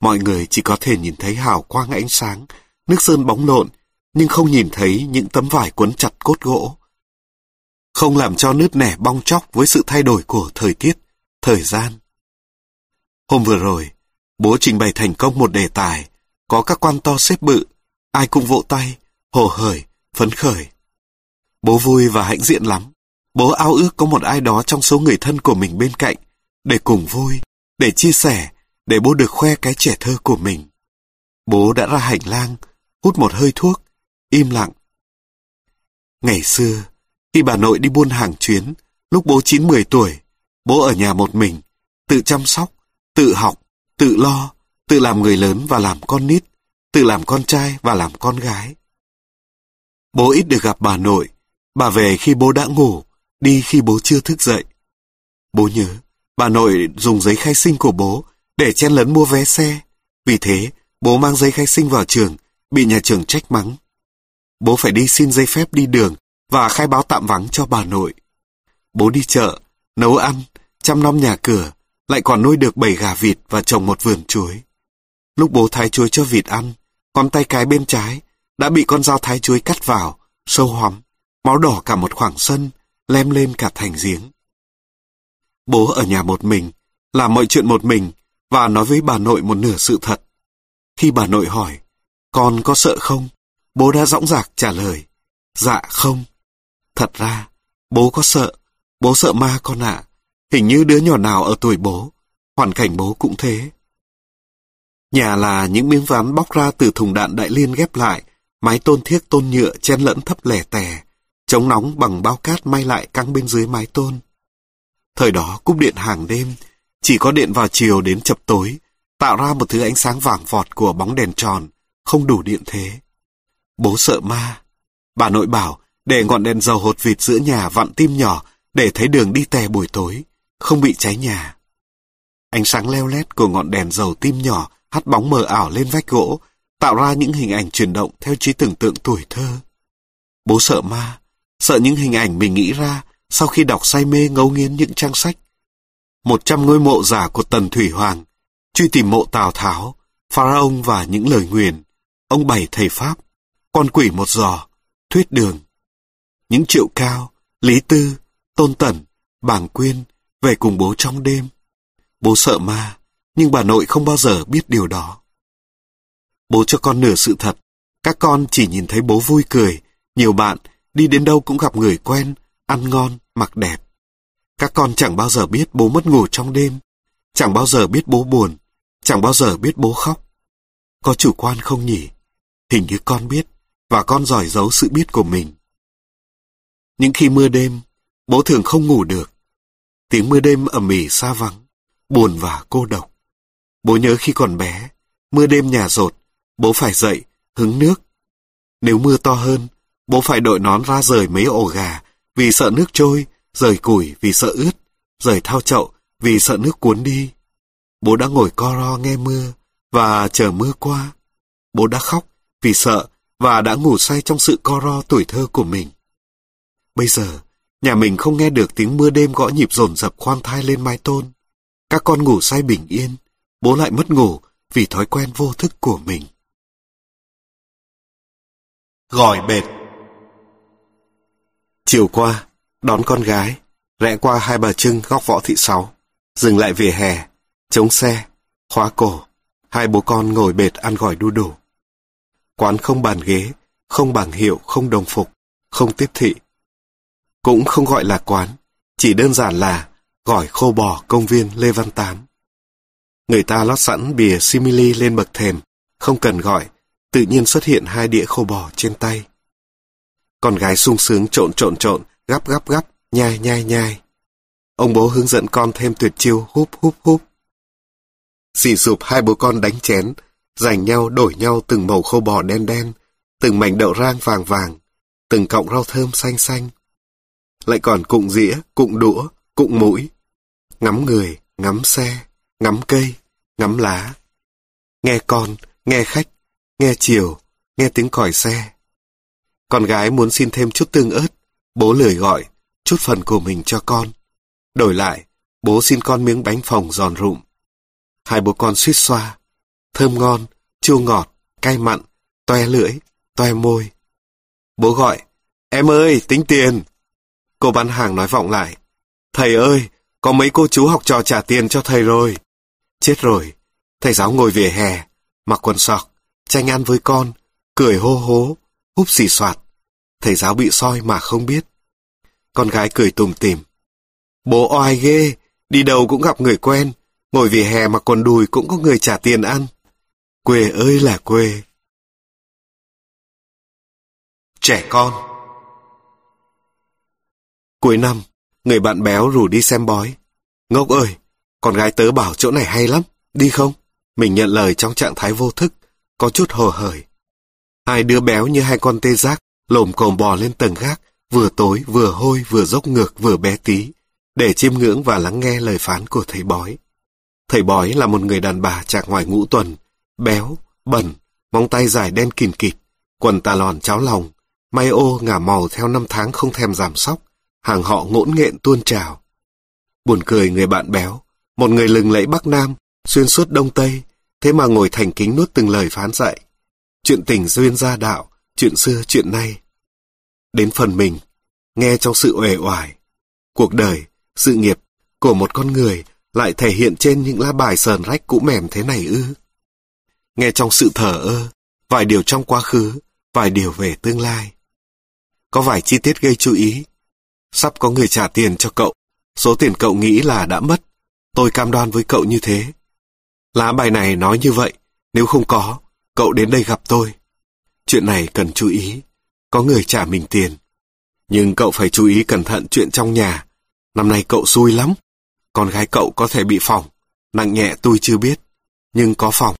Mọi người chỉ có thể nhìn thấy hào quang ánh sáng, nước sơn bóng lộn, nhưng không nhìn thấy những tấm vải quấn chặt cốt gỗ không làm cho nứt nẻ bong chóc với sự thay đổi của thời tiết, thời gian. Hôm vừa rồi, bố trình bày thành công một đề tài, có các quan to xếp bự, ai cũng vỗ tay, hồ hởi, phấn khởi. Bố vui và hãnh diện lắm. Bố ao ước có một ai đó trong số người thân của mình bên cạnh, để cùng vui, để chia sẻ, để bố được khoe cái trẻ thơ của mình. Bố đã ra hành lang, hút một hơi thuốc, im lặng. Ngày xưa, khi bà nội đi buôn hàng chuyến, lúc bố 9-10 tuổi, bố ở nhà một mình, tự chăm sóc, tự học, tự lo, tự làm người lớn và làm con nít, tự làm con trai và làm con gái. Bố ít được gặp bà nội, bà về khi bố đã ngủ, đi khi bố chưa thức dậy. Bố nhớ, bà nội dùng giấy khai sinh của bố để chen lấn mua vé xe. Vì thế, bố mang giấy khai sinh vào trường, bị nhà trường trách mắng. Bố phải đi xin giấy phép đi đường và khai báo tạm vắng cho bà nội. Bố đi chợ, nấu ăn, chăm nom nhà cửa, lại còn nuôi được bảy gà vịt và trồng một vườn chuối. Lúc bố thái chuối cho vịt ăn, con tay cái bên trái đã bị con dao thái chuối cắt vào, sâu hoắm, máu đỏ cả một khoảng sân, lem lên cả thành giếng. Bố ở nhà một mình, làm mọi chuyện một mình và nói với bà nội một nửa sự thật. Khi bà nội hỏi, con có sợ không? Bố đã dõng dạc trả lời, dạ không. Thật ra, bố có sợ, bố sợ ma con ạ. Hình như đứa nhỏ nào ở tuổi bố, hoàn cảnh bố cũng thế. Nhà là những miếng ván bóc ra từ thùng đạn đại liên ghép lại, mái tôn thiếc tôn nhựa chen lẫn thấp lẻ tè, chống nóng bằng bao cát may lại căng bên dưới mái tôn. Thời đó cúp điện hàng đêm, chỉ có điện vào chiều đến chập tối, tạo ra một thứ ánh sáng vàng vọt của bóng đèn tròn, không đủ điện thế. Bố sợ ma. Bà nội bảo để ngọn đèn dầu hột vịt giữa nhà vặn tim nhỏ để thấy đường đi tè buổi tối, không bị cháy nhà. Ánh sáng leo lét của ngọn đèn dầu tim nhỏ hắt bóng mờ ảo lên vách gỗ, tạo ra những hình ảnh chuyển động theo trí tưởng tượng tuổi thơ. Bố sợ ma, sợ những hình ảnh mình nghĩ ra sau khi đọc say mê ngấu nghiến những trang sách. Một trăm ngôi mộ giả của Tần Thủy Hoàng, truy tìm mộ Tào Tháo, Pharaon và những lời nguyền, ông bảy thầy Pháp, con quỷ một giò, thuyết đường. Những triệu cao, Lý Tư, Tôn Tẩn, bảng Quyên về cùng bố trong đêm. Bố sợ ma, nhưng bà nội không bao giờ biết điều đó. Bố cho con nửa sự thật, các con chỉ nhìn thấy bố vui cười, nhiều bạn, đi đến đâu cũng gặp người quen, ăn ngon, mặc đẹp. Các con chẳng bao giờ biết bố mất ngủ trong đêm, chẳng bao giờ biết bố buồn, chẳng bao giờ biết bố khóc. Có chủ quan không nhỉ? Hình như con biết, và con giỏi giấu sự biết của mình. Những khi mưa đêm, bố thường không ngủ được. Tiếng mưa đêm ầm ỉ xa vắng, buồn và cô độc. Bố nhớ khi còn bé, mưa đêm nhà rột, bố phải dậy, hứng nước. Nếu mưa to hơn, bố phải đội nón ra rời mấy ổ gà vì sợ nước trôi, rời củi vì sợ ướt, rời thao chậu vì sợ nước cuốn đi. Bố đã ngồi co ro nghe mưa và chờ mưa qua. Bố đã khóc vì sợ và đã ngủ say trong sự co ro tuổi thơ của mình. Bây giờ, nhà mình không nghe được tiếng mưa đêm gõ nhịp rồn rập khoan thai lên mái tôn. Các con ngủ say bình yên, bố lại mất ngủ vì thói quen vô thức của mình. Gọi bệt Chiều qua, đón con gái, rẽ qua hai bà trưng góc võ thị sáu, dừng lại về hè, chống xe, khóa cổ, hai bố con ngồi bệt ăn gỏi đu đủ. Quán không bàn ghế, không bảng hiệu, không đồng phục, không tiếp thị. Cũng không gọi là quán, chỉ đơn giản là gỏi khô bò công viên Lê Văn Tám. Người ta lót sẵn bìa simili lên bậc thềm, không cần gọi, tự nhiên xuất hiện hai đĩa khô bò trên tay. Con gái sung sướng trộn trộn trộn, gắp gắp gắp, nhai nhai nhai. Ông bố hướng dẫn con thêm tuyệt chiêu húp húp húp. Xì sụp hai bố con đánh chén, giành nhau đổi nhau từng màu khô bò đen đen, từng mảnh đậu rang vàng vàng, từng cọng rau thơm xanh xanh. Lại còn cụng dĩa, cụng đũa, cụng mũi. Ngắm người, ngắm xe, ngắm cây, ngắm lá. Nghe con, nghe khách, nghe chiều, nghe tiếng còi xe. Con gái muốn xin thêm chút tương ớt, bố lười gọi, chút phần của mình cho con. Đổi lại, bố xin con miếng bánh phồng giòn rụm. Hai bố con suýt xoa, thơm ngon, chua ngọt, cay mặn, toe lưỡi, toe môi. Bố gọi, em ơi, tính tiền. Cô bán hàng nói vọng lại, thầy ơi, có mấy cô chú học trò trả tiền cho thầy rồi. Chết rồi, thầy giáo ngồi về hè, mặc quần sọc, tranh ăn với con, cười hô hố, húp xì soạt. Thầy giáo bị soi mà không biết. Con gái cười tùm tìm. Bố oai ghê, đi đâu cũng gặp người quen, ngồi vỉa hè mặc quần đùi cũng có người trả tiền ăn. Quê ơi là quê. Trẻ con Cuối năm, người bạn béo rủ đi xem bói. Ngốc ơi, con gái tớ bảo chỗ này hay lắm, đi không? Mình nhận lời trong trạng thái vô thức, có chút hồ hởi. Hai đứa béo như hai con tê giác, lồm cồm bò lên tầng gác, vừa tối, vừa hôi, vừa dốc ngược, vừa bé tí, để chiêm ngưỡng và lắng nghe lời phán của thầy bói. Thầy bói là một người đàn bà chạc ngoài ngũ tuần, béo, bẩn, móng tay dài đen kìm kịt, quần tà lòn cháo lòng, may ô ngả màu theo năm tháng không thèm giảm sóc, hàng họ ngỗn nghện tuôn trào. Buồn cười người bạn béo, một người lừng lẫy Bắc Nam, xuyên suốt Đông Tây, thế mà ngồi thành kính nuốt từng lời phán dạy. Chuyện tình duyên gia đạo, chuyện xưa chuyện nay. Đến phần mình, nghe trong sự uể oải, cuộc đời, sự nghiệp của một con người lại thể hiện trên những lá bài sờn rách cũ mềm thế này ư. Nghe trong sự thở ơ, vài điều trong quá khứ, vài điều về tương lai. Có vài chi tiết gây chú ý. Sắp có người trả tiền cho cậu, số tiền cậu nghĩ là đã mất. Tôi cam đoan với cậu như thế. Lá bài này nói như vậy, Nếu không có, cậu đến đây gặp tôi. Chuyện này cần chú ý. Có người trả mình tiền. Nhưng cậu phải chú ý cẩn thận chuyện trong nhà. Năm nay cậu xui lắm. Con gái cậu có thể bị phòng. Nặng nhẹ tôi chưa biết. Nhưng có phòng.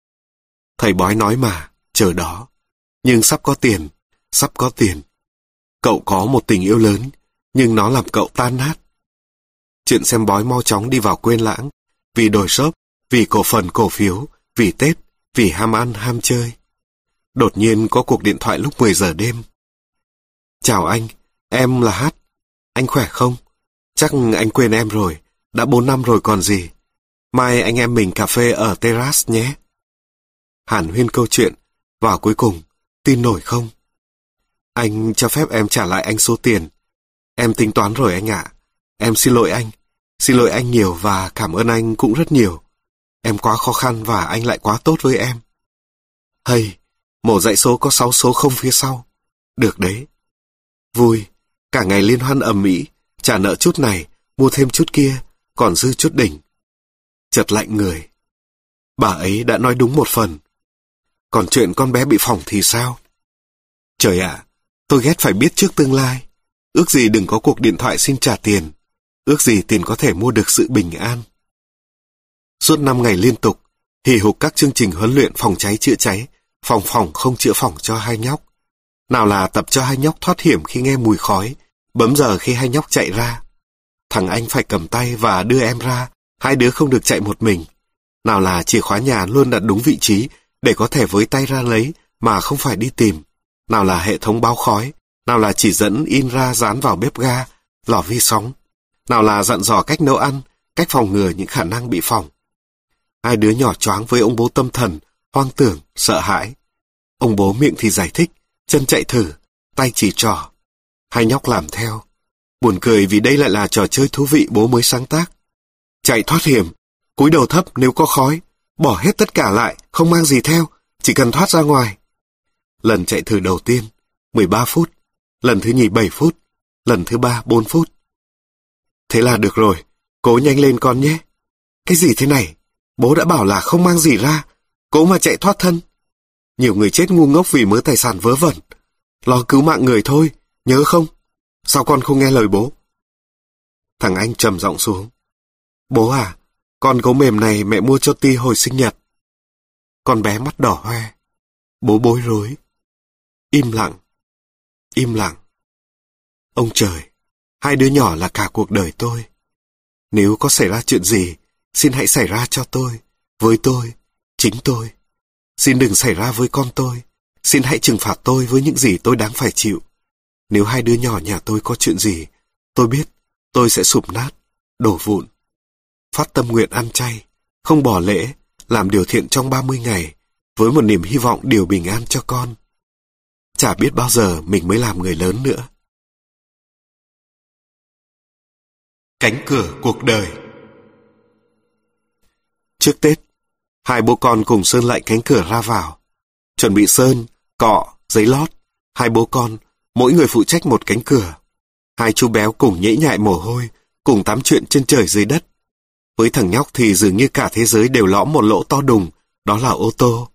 Thầy bói nói mà, chờ đó. Nhưng sắp có tiền, sắp có tiền. Cậu có một tình yêu lớn, nhưng nó làm cậu tan nát. Chuyện xem bói mau chóng đi vào quên lãng, vì đổi shop, vì cổ phần cổ phiếu, vì Tết, vì ham ăn ham chơi. Đột nhiên có cuộc điện thoại lúc 10 giờ đêm. Chào anh, em là Hát. Anh khỏe không? Chắc anh quên em rồi, đã 4 năm rồi còn gì. Mai anh em mình cà phê ở terrace nhé. Hàn huyên câu chuyện, và cuối cùng, tin nổi không? Anh cho phép em trả lại anh số tiền. Em tính toán rồi anh ạ. Em xin lỗi anh. Xin lỗi anh nhiều và cảm ơn anh cũng rất nhiều. Em quá khó khăn và anh lại quá tốt với em. Hay, mổ dạy số có 6 số không phía sau. Được đấy. Vui, cả ngày liên hoan ầm ĩ, trả nợ chút này, mua thêm chút kia, còn dư chút đỉnh. Chật lạnh người. Bà ấy đã nói đúng một phần. Còn chuyện con bé bị phỏng thì sao? Trời ạ, tôi ghét phải biết trước tương lai. Ước gì đừng có cuộc điện thoại xin trả tiền. Ước gì tiền có thể mua được sự bình an. Suốt 5 ngày liên tục, hì hục các chương trình huấn luyện phòng cháy chữa cháy, phòng phòng không chữa phòng cho hai nhóc. Nào là tập cho hai nhóc thoát hiểm khi nghe mùi khói, bấm giờ khi hai nhóc chạy ra. Thằng anh phải cầm tay và đưa em ra, hai đứa không được chạy một mình. Nào là chìa khóa nhà luôn đặt đúng vị trí để có thể với tay ra lấy mà không phải đi tìm. Nào là hệ thống báo khói, nào là chỉ dẫn in ra dán vào bếp ga, lò vi sóng. Nào là dặn dò cách nấu ăn, cách phòng ngừa những khả năng bị phòng. Hai đứa nhỏ choáng với ông bố tâm thần, hoang tưởng, sợ hãi. Ông bố miệng thì giải thích, chân chạy thử, tay chỉ trò Hai nhóc làm theo. Buồn cười vì đây lại là trò chơi thú vị bố mới sáng tác. Chạy thoát hiểm, cúi đầu thấp nếu có khói, bỏ hết tất cả lại, không mang gì theo, chỉ cần thoát ra ngoài. Lần chạy thử đầu tiên, 13 phút, lần thứ nhì 7 phút, lần thứ ba 4 phút. Thế là được rồi, cố nhanh lên con nhé. Cái gì thế này? Bố đã bảo là không mang gì ra, cố mà chạy thoát thân. Nhiều người chết ngu ngốc vì mớ tài sản vớ vẩn. Lo cứu mạng người thôi, nhớ không? Sao con không nghe lời bố? Thằng anh trầm giọng xuống. Bố à, con gấu mềm này mẹ mua cho Ti hồi sinh nhật. Con bé mắt đỏ hoe. Bố bối rối. Im lặng. Im lặng. Ông trời, hai đứa nhỏ là cả cuộc đời tôi. Nếu có xảy ra chuyện gì, xin hãy xảy ra cho tôi, với tôi, chính tôi. Xin đừng xảy ra với con tôi. Xin hãy trừng phạt tôi với những gì tôi đáng phải chịu. Nếu hai đứa nhỏ nhà tôi có chuyện gì, tôi biết tôi sẽ sụp nát, đổ vụn. Phát tâm nguyện ăn chay, không bỏ lễ, làm điều thiện trong 30 ngày, với một niềm hy vọng điều bình an cho con. Chả biết bao giờ mình mới làm người lớn nữa. Cánh cửa cuộc đời Trước Tết, hai bố con cùng sơn lại cánh cửa ra vào. Chuẩn bị sơn, cọ, giấy lót. Hai bố con, mỗi người phụ trách một cánh cửa. Hai chú béo cùng nhễ nhại mồ hôi, cùng tám chuyện trên trời dưới đất. Với thằng nhóc thì dường như cả thế giới đều lõm một lỗ to đùng, đó là ô tô.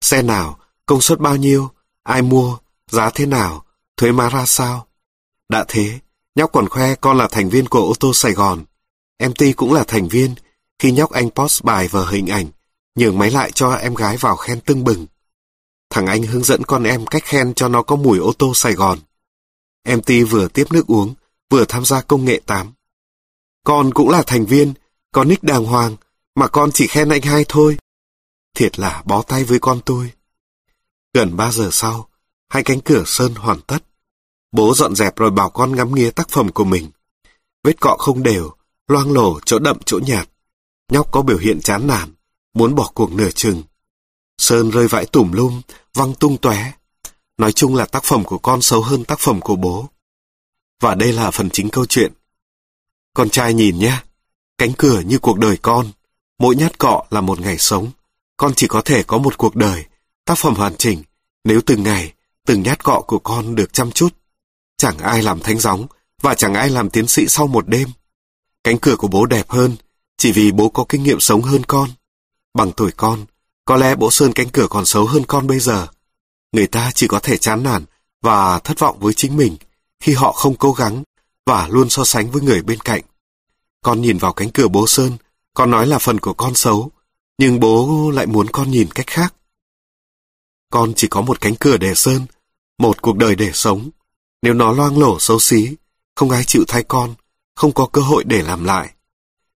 Xe nào, công suất bao nhiêu, ai mua, giá thế nào, thuế má ra sao. Đã thế, nhóc còn khoe con là thành viên của ô tô Sài Gòn. Em Ti cũng là thành viên, khi nhóc anh post bài và hình ảnh, nhường máy lại cho em gái vào khen tưng bừng. Thằng anh hướng dẫn con em cách khen cho nó có mùi ô tô Sài Gòn. Em Ti vừa tiếp nước uống, vừa tham gia công nghệ 8. Con cũng là thành viên, con nick đàng hoàng, mà con chỉ khen anh hai thôi. Thiệt là bó tay với con tôi. Gần ba giờ sau, hai cánh cửa sơn hoàn tất. Bố dọn dẹp rồi bảo con ngắm nghía tác phẩm của mình. Vết cọ không đều, loang lổ chỗ đậm chỗ nhạt. Nhóc có biểu hiện chán nản, muốn bỏ cuộc nửa chừng. Sơn rơi vãi tủm lum, văng tung tóe. Nói chung là tác phẩm của con xấu hơn tác phẩm của bố. Và đây là phần chính câu chuyện. Con trai nhìn nhé, cánh cửa như cuộc đời con. Mỗi nhát cọ là một ngày sống. Con chỉ có thể có một cuộc đời, tác phẩm hoàn chỉnh, nếu từng ngày, từng nhát cọ của con được chăm chút. Chẳng ai làm thánh gióng, và chẳng ai làm tiến sĩ sau một đêm. Cánh cửa của bố đẹp hơn, chỉ vì bố có kinh nghiệm sống hơn con. Bằng tuổi con, Có lẽ bố sơn cánh cửa còn xấu hơn con bây giờ. Người ta chỉ có thể chán nản và thất vọng với chính mình khi họ không cố gắng và luôn so sánh với người bên cạnh. Con nhìn vào cánh cửa bố Sơn, con nói là phần của con xấu, nhưng bố lại muốn con nhìn cách khác. Con chỉ có một cánh cửa để Sơn, một cuộc đời để sống. Nếu nó loang lổ xấu xí, không ai chịu thay con, không có cơ hội để làm lại.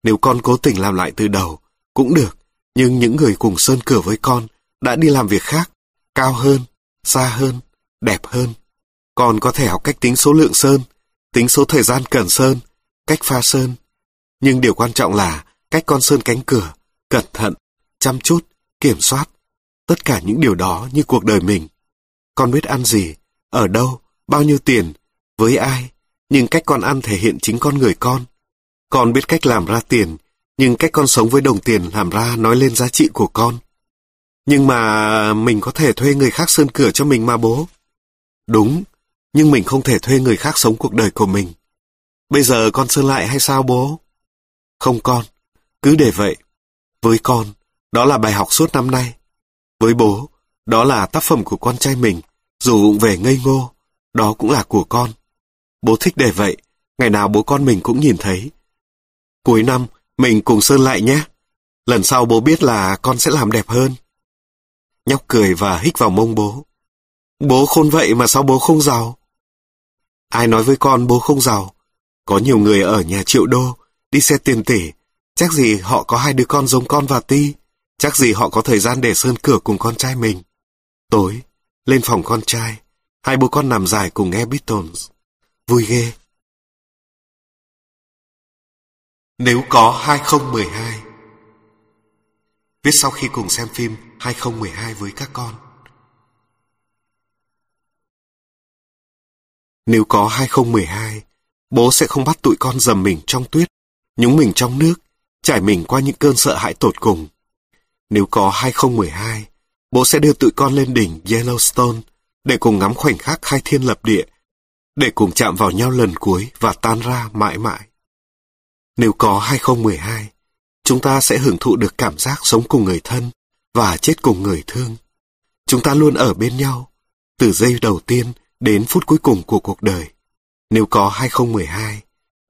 Nếu con cố tình làm lại từ đầu, cũng được, nhưng những người cùng Sơn cửa với con đã đi làm việc khác, cao hơn, xa hơn, đẹp hơn. Con có thể học cách tính số lượng Sơn, tính số thời gian cần Sơn, cách pha Sơn. Nhưng điều quan trọng là cách con Sơn cánh cửa, cẩn thận, chăm chút, kiểm soát. Tất cả những điều đó như cuộc đời mình. Con biết ăn gì, ở đâu, bao nhiêu tiền, với ai, nhưng cách con ăn thể hiện chính con người con. Con biết cách làm ra tiền, nhưng cách con sống với đồng tiền làm ra nói lên giá trị của con. Nhưng mà mình có thể thuê người khác sơn cửa cho mình mà bố. Đúng, nhưng mình không thể thuê người khác sống cuộc đời của mình. Bây giờ con sơn lại hay sao bố? Không con, cứ để vậy. Với con, đó là bài học suốt năm nay. Với bố, đó là tác phẩm của con trai mình, dù vụng về ngây ngô, đó cũng là của con. Bố thích để vậy, ngày nào bố con mình cũng nhìn thấy. Cuối năm, mình cùng Sơn lại nhé. Lần sau bố biết là con sẽ làm đẹp hơn. Nhóc cười và hít vào mông bố. Bố khôn vậy mà sao bố không giàu? Ai nói với con bố không giàu? Có nhiều người ở nhà triệu đô, đi xe tiền tỷ. Chắc gì họ có hai đứa con giống con và Ti. Chắc gì họ có thời gian để sơn cửa cùng con trai mình. Tối, lên phòng con trai, hai bố con nằm dài cùng nghe Beatles. Vui ghê. Nếu có 2012 Viết sau khi cùng xem phim 2012 với các con. Nếu có 2012, bố sẽ không bắt tụi con dầm mình trong tuyết, nhúng mình trong nước, trải mình qua những cơn sợ hãi tột cùng. Nếu có 2012, bố sẽ đưa tụi con lên đỉnh Yellowstone để cùng ngắm khoảnh khắc khai thiên lập địa, để cùng chạm vào nhau lần cuối và tan ra mãi mãi. Nếu có 2012, chúng ta sẽ hưởng thụ được cảm giác sống cùng người thân và chết cùng người thương. Chúng ta luôn ở bên nhau, từ giây đầu tiên đến phút cuối cùng của cuộc đời. Nếu có 2012,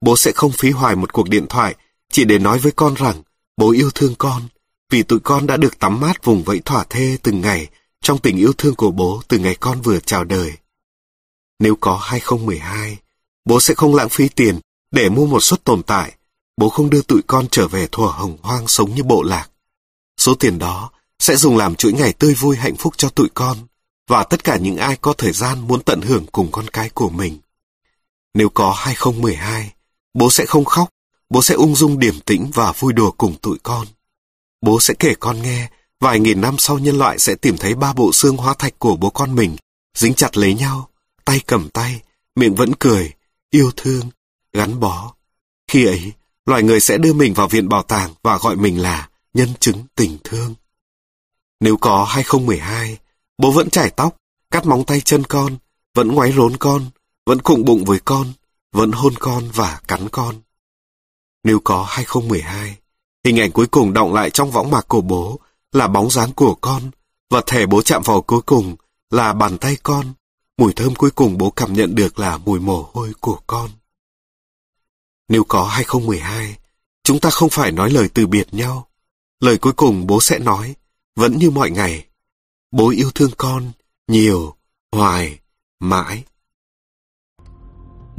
bố sẽ không phí hoài một cuộc điện thoại chỉ để nói với con rằng bố yêu thương con, vì tụi con đã được tắm mát vùng vẫy thỏa thê từng ngày trong tình yêu thương của bố từ ngày con vừa chào đời. Nếu có 2012, bố sẽ không lãng phí tiền để mua một suất tồn tại bố không đưa tụi con trở về thuở hồng hoang sống như bộ lạc. Số tiền đó sẽ dùng làm chuỗi ngày tươi vui hạnh phúc cho tụi con và tất cả những ai có thời gian muốn tận hưởng cùng con cái của mình. Nếu có 2012, bố sẽ không khóc, bố sẽ ung dung điềm tĩnh và vui đùa cùng tụi con. Bố sẽ kể con nghe, vài nghìn năm sau nhân loại sẽ tìm thấy ba bộ xương hóa thạch của bố con mình, dính chặt lấy nhau, tay cầm tay, miệng vẫn cười, yêu thương, gắn bó. Khi ấy, loài người sẽ đưa mình vào viện bảo tàng và gọi mình là nhân chứng tình thương. Nếu có 2012, bố vẫn chải tóc, cắt móng tay chân con, vẫn ngoái rốn con, vẫn cụng bụng với con, vẫn hôn con và cắn con. Nếu có 2012, hình ảnh cuối cùng động lại trong võng mạc của bố là bóng dáng của con, và thẻ bố chạm vào cuối cùng là bàn tay con, mùi thơm cuối cùng bố cảm nhận được là mùi mồ hôi của con. Nếu có 2012, chúng ta không phải nói lời từ biệt nhau. Lời cuối cùng bố sẽ nói, vẫn như mọi ngày. Bố yêu thương con, nhiều, hoài, mãi.